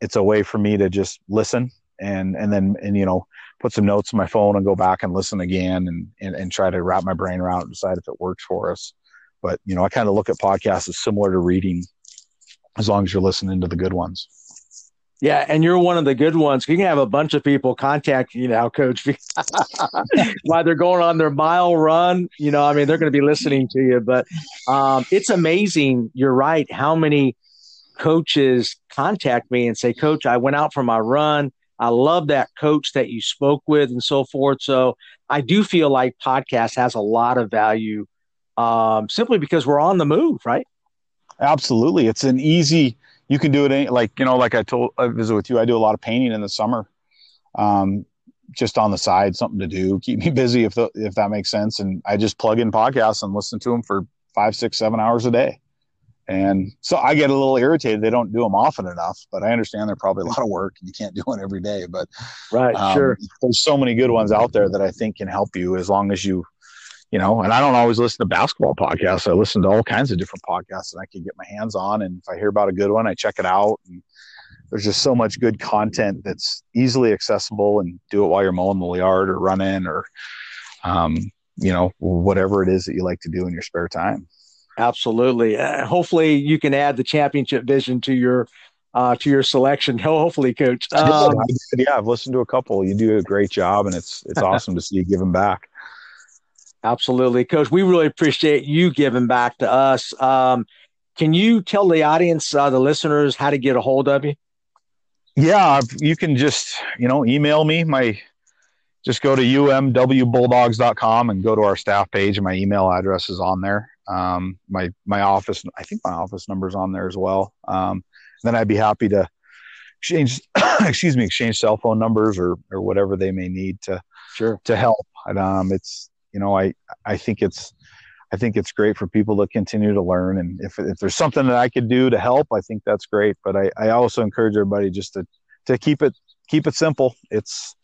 it's a way for me to just listen and and then and you know put some notes on my phone and go back and listen again and and, and try to wrap my brain around and decide if it works for us. But you know, I kind of look at podcasts as similar to reading, as long as you're listening to the good ones.
Yeah, and you're one of the good ones. You can have a bunch of people contact you now, Coach, while they're going on their mile run. You know, I mean, they're going to be listening to you. But um, it's amazing. You're right. How many coaches contact me and say, "Coach, I went out for my run. I love that coach that you spoke with, and so forth." So I do feel like podcast has a lot of value, um, simply because we're on the move, right?
Absolutely, it's an easy you can do it any, like you know like i told i visit with you i do a lot of painting in the summer um, just on the side something to do keep me busy if the, if that makes sense. And i just plug in podcasts and listen to them for five six seven hours a day. And so i get a little irritated they don't do them often enough but i understand they're probably a lot of work and you can't do it every day but
right um, sure.
there's so many good ones out there that i think can help you as long as you you know, and I don't always listen to basketball podcasts. I listen to all kinds of different podcasts that I can get my hands on. And if I hear about a good one, I check it out. And there's just so much good content that's easily accessible and do it while you're mowing the yard or running or, um, you know, whatever it is that you like to do in your spare time.
Absolutely. Uh, hopefully you can add the championship vision to your uh, to your selection. Hopefully, coach. Um,
yeah, I've listened to a couple. You do a great job, and it's it's awesome to see you give them back.
Absolutely, Coach. We really appreciate you giving back to us. Um, can you tell the audience, uh, the listeners, how to get a hold of you?
Yeah, you can just you know email me. My just go to umwbulldogs.com and go to our staff page, and my email address is on there. Um, my my office, I think my office number is on there as well. Um, then I'd be happy to exchange, excuse me, exchange cell phone numbers or or whatever they may need to
sure
to help. And, um, it's you know, I I think it's I think it's great for people to continue to learn. And if if there's something that I could do to help, I think that's great. But I, I also encourage everybody just to to keep it keep it simple. It's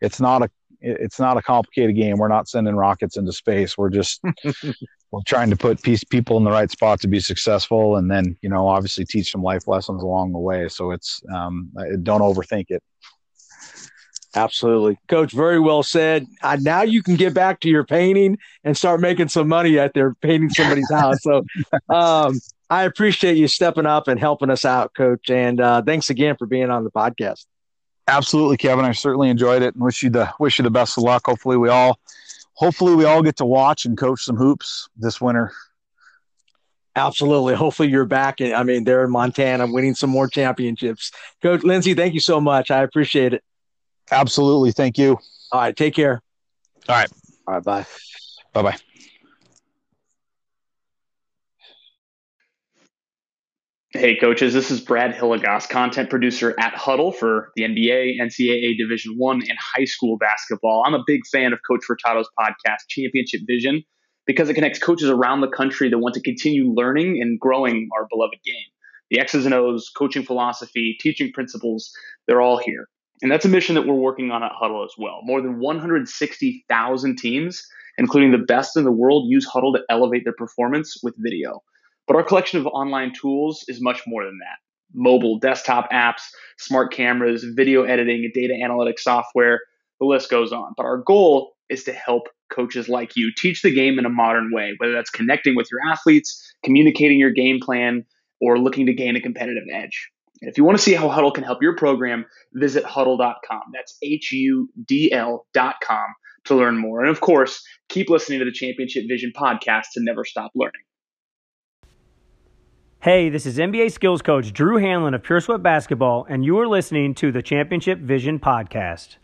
it's not a it's not a complicated game. We're not sending rockets into space. We're just we're trying to put piece, people in the right spot to be successful, and then you know obviously teach some life lessons along the way. So it's um, don't overthink it.
Absolutely. Coach, very well said. Uh, now you can get back to your painting and start making some money out there painting somebody's house. So um, I appreciate you stepping up and helping us out, Coach. And uh, thanks again for being on the podcast.
Absolutely, Kevin. I certainly enjoyed it and wish you the wish you the best of luck. Hopefully we all hopefully we all get to watch and coach some hoops this winter.
Absolutely. Hopefully you're back. I mean, they're in Montana winning some more championships. Coach Lindsay, thank you so much. I appreciate it.
Absolutely. Thank you.
All right. Take care.
All right.
All right. Bye.
Bye bye.
Hey, coaches, this is Brad Hilligoss, content producer at Hudl for the NBA, NCAA Division One, and high school basketball. I'm a big fan of Coach Furtado's podcast, Championship Vision, because it connects coaches around the country that want to continue learning and growing our beloved game. The X's and O's, coaching philosophy, teaching principles, they're all here. And that's a mission that we're working on at Hudl as well. More than 160,000 teams, including the best in the world, use Hudl to elevate their performance with video. But our collection of online tools is much more than that. Mobile, desktop apps, smart cameras, video editing, data analytics software, the list goes on. But our goal is to help coaches like you teach the game in a modern way, whether that's connecting with your athletes, communicating your game plan, or looking to gain a competitive edge. And if you want to see how Hudl can help your program, visit hudl.com. That's H U D L.com to learn more. And of course, keep listening to the Championship Vision podcast to never stop learning.
Hey, this is NBA skills coach Drew Hanlen of Pure Sweat Basketball, and you are listening to the Championship Vision podcast.